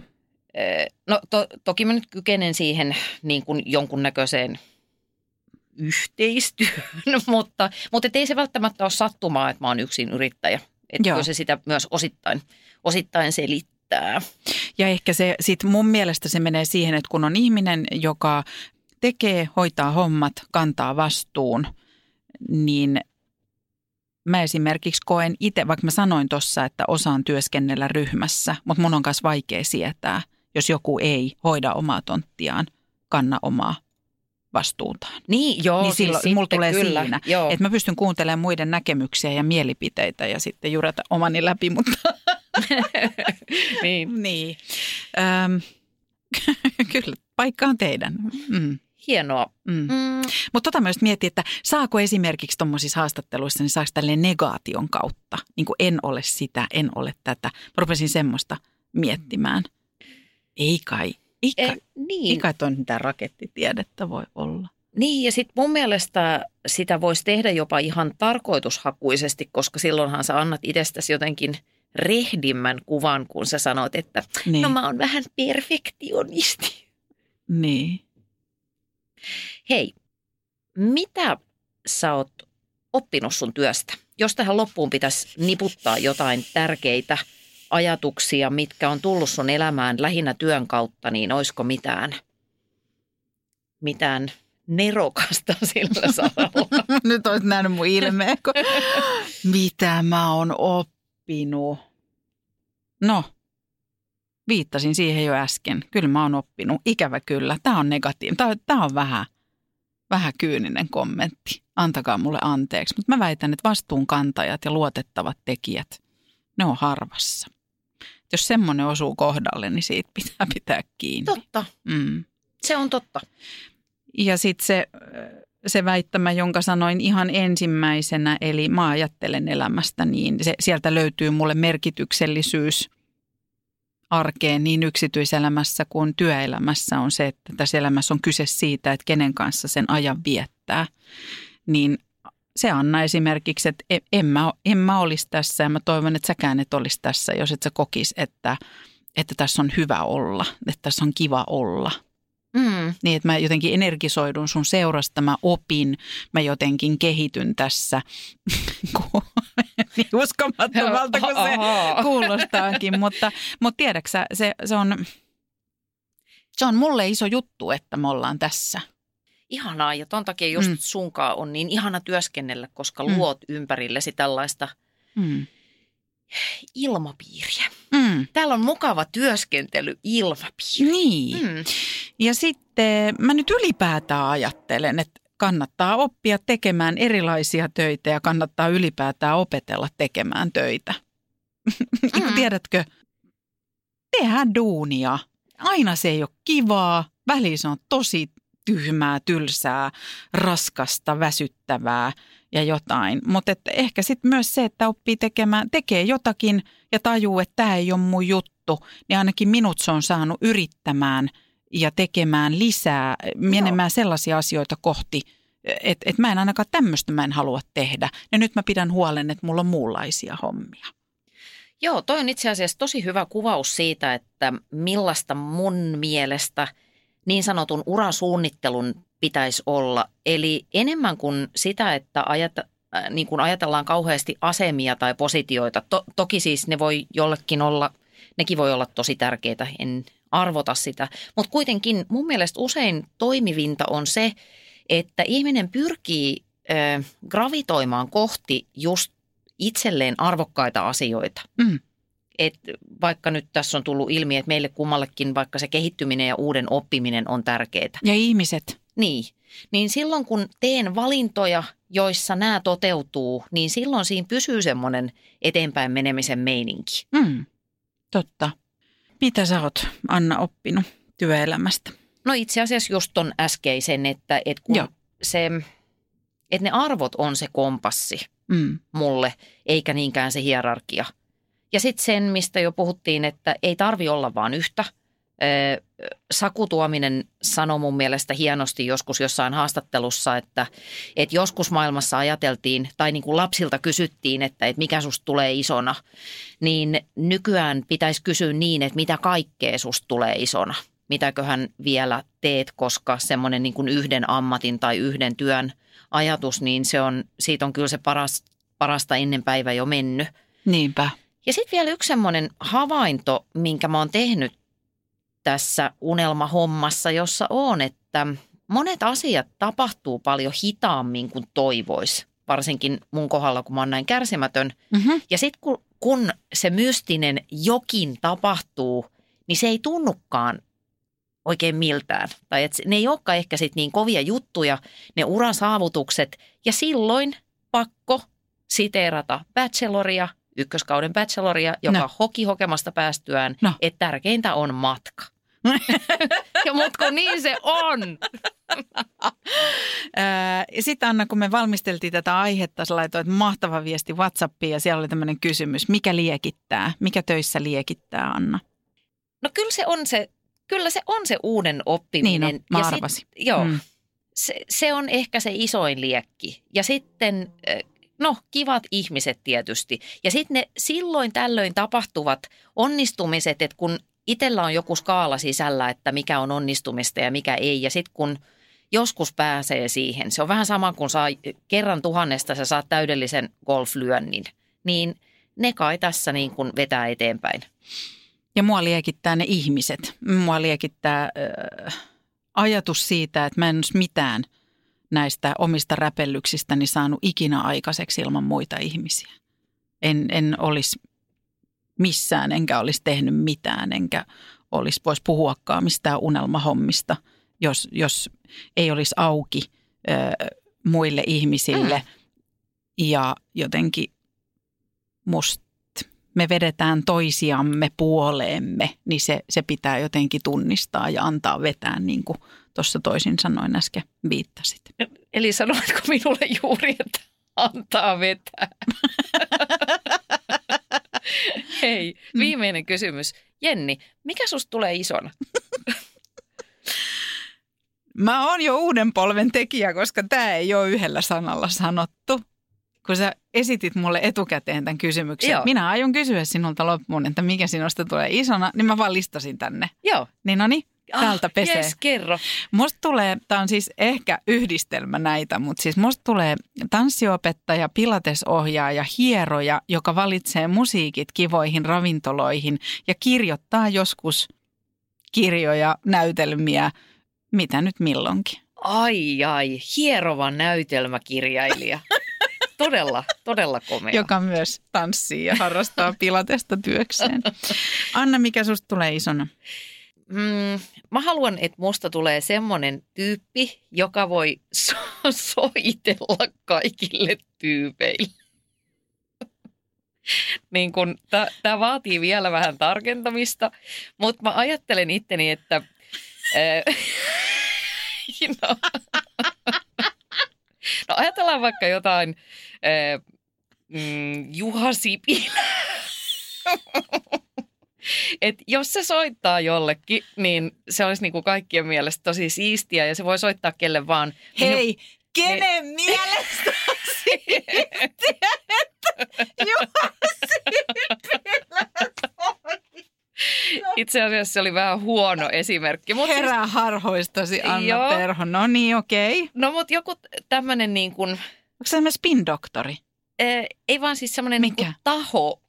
No to, toki mä nyt kykenen siihen niin kuin jonkunnäköiseen yhteistyöhön, mutta, mutta ei se välttämättä ole sattumaa, että mä oon yksin yrittäjä. Että se sitä myös osittain, osittain selittää. Ja ehkä se sit mun mielestä se menee siihen, että kun on ihminen, joka tekee, hoitaa hommat, kantaa vastuun, niin mä esimerkiksi koen itse, vaikka mä sanoin tuossa, että osaan työskennellä ryhmässä, mutta mun on myös vaikea sietää, jos joku ei hoida omaa tonttiaan, kanna omaa vastuutaan. Niin, joo, niin siis silloin mulla sitten tulee kyllä, siinä, Joo. että mä pystyn kuuntelemaan muiden näkemyksiä ja mielipiteitä ja sitten jurata omani läpi, mutta niin. niin. Öm, kyllä, paikka on teidän. Mm. Hienoa. Mm. Mm. Mutta tota myös miettiä, että saako esimerkiksi tuommoisissa haastatteluissa, niin saako tälleen negaation kautta, niin kuin en ole sitä, en ole tätä. Mä rupesin semmoista miettimään. Ei kai, ei kai, Eh, ei niin. kai toi mitään rakettitiedettä voi olla. Niin, ja sitten mun mielestä sitä voisi tehdä jopa ihan tarkoitushakuisesti, koska silloinhan sä annat itsestäsi jotenkin rehdimmän kuvan, kun sä sanot, että Niin, no mä oon vähän perfektionisti. niin. Hei, mitä sä oot oppinut sun työstä? Jos tähän loppuun pitäisi niputtaa jotain tärkeitä ajatuksia, mitkä on tullut sun elämään lähinnä työn kautta, niin olisiko mitään, mitään nerokasta sillä saralla? Nyt olet nähnyt mun ilmeen, kun... mitä mä oon oppinut. No, viittasin siihen jo äsken. Kyllä mä oon oppinut. Ikävä kyllä. Tämä on negatiivinen. Tämä, tämä on vähän, vähän kyyninen kommentti. Antakaa mulle anteeksi. Mutta mä väitän, että vastuunkantajat ja luotettavat tekijät, ne on harvassa. Jos semmoinen osuu kohdalle, niin siitä pitää pitää kiinni. Totta, Mm. se on totta. Ja sitten se, se väittämä, jonka sanoin ihan ensimmäisenä, eli mä ajattelen elämästä niin, se, sieltä löytyy mulle merkityksellisyys arkeen niin yksityiselämässä kuin työelämässä on se, että tässä elämässä on kyse siitä, että kenen kanssa sen ajan viettää. Niin se Anna esimerkiksi, että en- en mä, en mä olisi tässä ja mä toivon, että säkään et olisi tässä, jos et sä kokis, että, että tässä on hyvä olla, että tässä on kiva olla Mm. niin, että mä jotenkin energisoidun sun seurasta, mä opin, mä jotenkin kehityn tässä. Niin uskomattomalta kuin se kuulostaakin, mutta, mutta tiedäksä, se, se, on, se on mulle iso juttu, että me ollaan tässä. Ihanaa ja ton takia just Mm. sunkaan on niin ihana työskennellä, koska Mm. luot ympärillesi tällaista Mm. ilmapiiriä. Mm. Täällä on mukava työskentelyilmapiiri. Niin. Mm. Ja sitten mä nyt ylipäätään ajattelen, että kannattaa oppia tekemään erilaisia töitä ja kannattaa ylipäätään opetella tekemään töitä. Niin Mm. Tiedätkö, tehdään duunia. Aina se ei ole kivaa, väliin se on tosi tyhmää, tylsää, raskasta, väsyttävää ja jotain. Mutta ehkä sitten myös se, että oppii tekemään, tekee jotakin ja tajuu, että tämä ei ole mun juttu, niin ainakin minut se on saanut yrittämään ja tekemään lisää, menemään sellaisia asioita kohti, että et mä en ainakaan tämmöistä mä en halua tehdä. Ja nyt mä pidän huolen, että mulla on muunlaisia hommia. Joo, toi on itse asiassa tosi hyvä kuvaus siitä, että millaista mun mielestä niin sanotun urasuunnittelun pitäisi olla. Eli enemmän kuin sitä, että ajat, äh, niin kuin ajatellaan kauheasti asemia tai positioita. To, toki siis ne voi jollekin olla, nekin voi olla tosi tärkeitä, en arvota sitä. Mutta kuitenkin mun mielestä usein toimivinta on se, että ihminen pyrkii äh, gravitoimaan kohti just itselleen arvokkaita asioita. Mm. Et vaikka nyt tässä on tullut ilmi, että meille kummallekin vaikka se kehittyminen ja uuden oppiminen on tärkeää. Ja ihmiset. Niin, niin silloin kun teen valintoja, joissa nämä toteutuu, niin silloin siinä pysyy semmoinen eteenpäin menemisen meininki. Mm. Totta. Mitä sä oot, Anna, oppinut työelämästä? No itse asiassa just ton äskeisen, että, että kun Joo. se, että ne arvot on se kompassi Mm. mulle, eikä niinkään se hierarkia. Ja sitten sen, mistä jo puhuttiin, että ei tarvi olla vaan yhtä. Saku Tuominen sanoi mun mielestä hienosti joskus jossain haastattelussa, että, että joskus maailmassa ajateltiin, tai niin kuin lapsilta kysyttiin, että, että mikä susta tulee isona, niin nykyään pitäisi kysyä niin, että mitä kaikkea susta tulee isona. Mitäköhän vielä teet, koska semmoinen niin kuin yhden ammatin tai yhden työn ajatus, niin se on, siitä on kyllä se paras, parasta ennen päivä jo mennyt. Niinpä. Ja sitten vielä yksi semmoinen havainto, minkä mä oon tehnyt tässä unelmahommassa, jossa on, että monet asiat tapahtuu paljon hitaammin kuin toivois. Varsinkin mun kohdalla, kun mä oon näin kärsimätön. Mm-hmm. Ja sitten kun, kun se mystinen jokin tapahtuu, niin se ei tunnukaan oikein miltään. Tai et ne ei olekaan ehkä sit niin kovia juttuja, ne uran saavutukset. Ja silloin pakko siteerata bacheloria, ykköskauden bacheloria, joka No. hoki hokemasta päästyään, No. että tärkeintä on matka. ja mut kun niin se on. Sitten Anna, kun me valmisteltiin tätä aihetta, sä laitoit mahtava viesti WhatsAppiin ja siellä oli tämmöinen kysymys. Mikä liekittää? Mikä töissä liekittää, Anna? No kyllä se on se, kyllä se on se uuden oppiminen. Niin on, mä ja sit- joo, Mm. se, se on ehkä se isoin liekki. Ja sitten, no kivat ihmiset tietysti. Ja sitten ne silloin tällöin tapahtuvat onnistumiset, että kun itsellä on joku skaala sisällä, että mikä on onnistumista ja mikä ei. Ja sitten kun joskus pääsee siihen. Se on vähän sama kuin saa kerran tuhannesta, sä saat täydellisen golflyönnin. Niin ne kai tässä niin kuin vetää eteenpäin. Ja mua liekittää ne ihmiset. Mua liekittää äh, ajatus siitä, että mä en mitään näistä omista räpellyksistäni saanut ikinä aikaiseksi ilman muita ihmisiä. En, en olisi missään, enkä olisi tehnyt mitään, enkä olisi voisi puhuakaan mistään unelmahommista, jos, jos ei olisi auki ö, muille ihmisille. Mm. Ja jotenkin musta me vedetään toisiamme puoleemme, niin se, se pitää jotenkin tunnistaa ja antaa vetää, niin kuin tuossa toisin sanoin äsken viittasit. Eli sanoitko minulle juuri, että antaa vetää? Hei, viimeinen kysymys. Jenni, mikä susta tulee isona? Mä oon jo uuden polven tekijä, koska tämä ei ole yhdellä sanalla sanottu. Kun sä esitit mulle etukäteen tämän kysymyksen, Joo. minä aion kysyä sinulta loppuun, että mikä sinusta tulee isona, niin mä vaan listasin tänne. Joo. Niin no niin, täältä ah, pesee. Yes, kerro. Musta tulee, tämä on siis ehkä yhdistelmä näitä, mutta siis musta tulee tanssiopettaja, pilatesohjaaja, hieroja, joka valitsee musiikit kivoihin ravintoloihin ja kirjoittaa joskus kirjoja, näytelmiä, mitä nyt milloinkin. Ai ai, hierova näytelmäkirjailija. todella, todella komea. Joka myös tanssii ja harrastaa pilatesta työkseen. Anna, mikä susta tulee isona? Mm, mä haluan, että musta tulee semmoinen tyyppi, joka voi so- soitella kaikille tyypeille. niin kun, tämä vaatii vielä vähän tarkentamista, mutta mä ajattelen itteni, että... Ää, no, no ajatellaan vaikka jotain ää, mm, Juha Sipilä. Et jos se soittaa jollekin, niin se olisi niinku kaikkien mielestä tosi siistiä ja se voi soittaa kelle vaan. Hei, kenen mielestä siistiä, että Juha Itse asiassa se oli vähän huono esimerkki. Mut Herää harhoistasi Anna Joo. Perho. No niin, okei. Okay. No mutta joku tämmöinen niin kuin, Onko se spin-doktori? ei vaan siis semmoinen niin taho.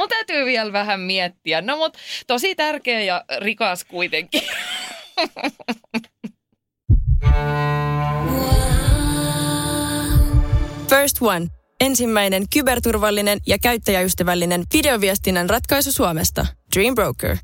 Mun täytyy vielä vähän miettiä. No mutta tosi tärkeä ja rikas kuitenkin. First One. Ensimmäinen kyberturvallinen ja käyttäjäystävällinen videoviestinnän ratkaisu Suomesta. Dream Broker.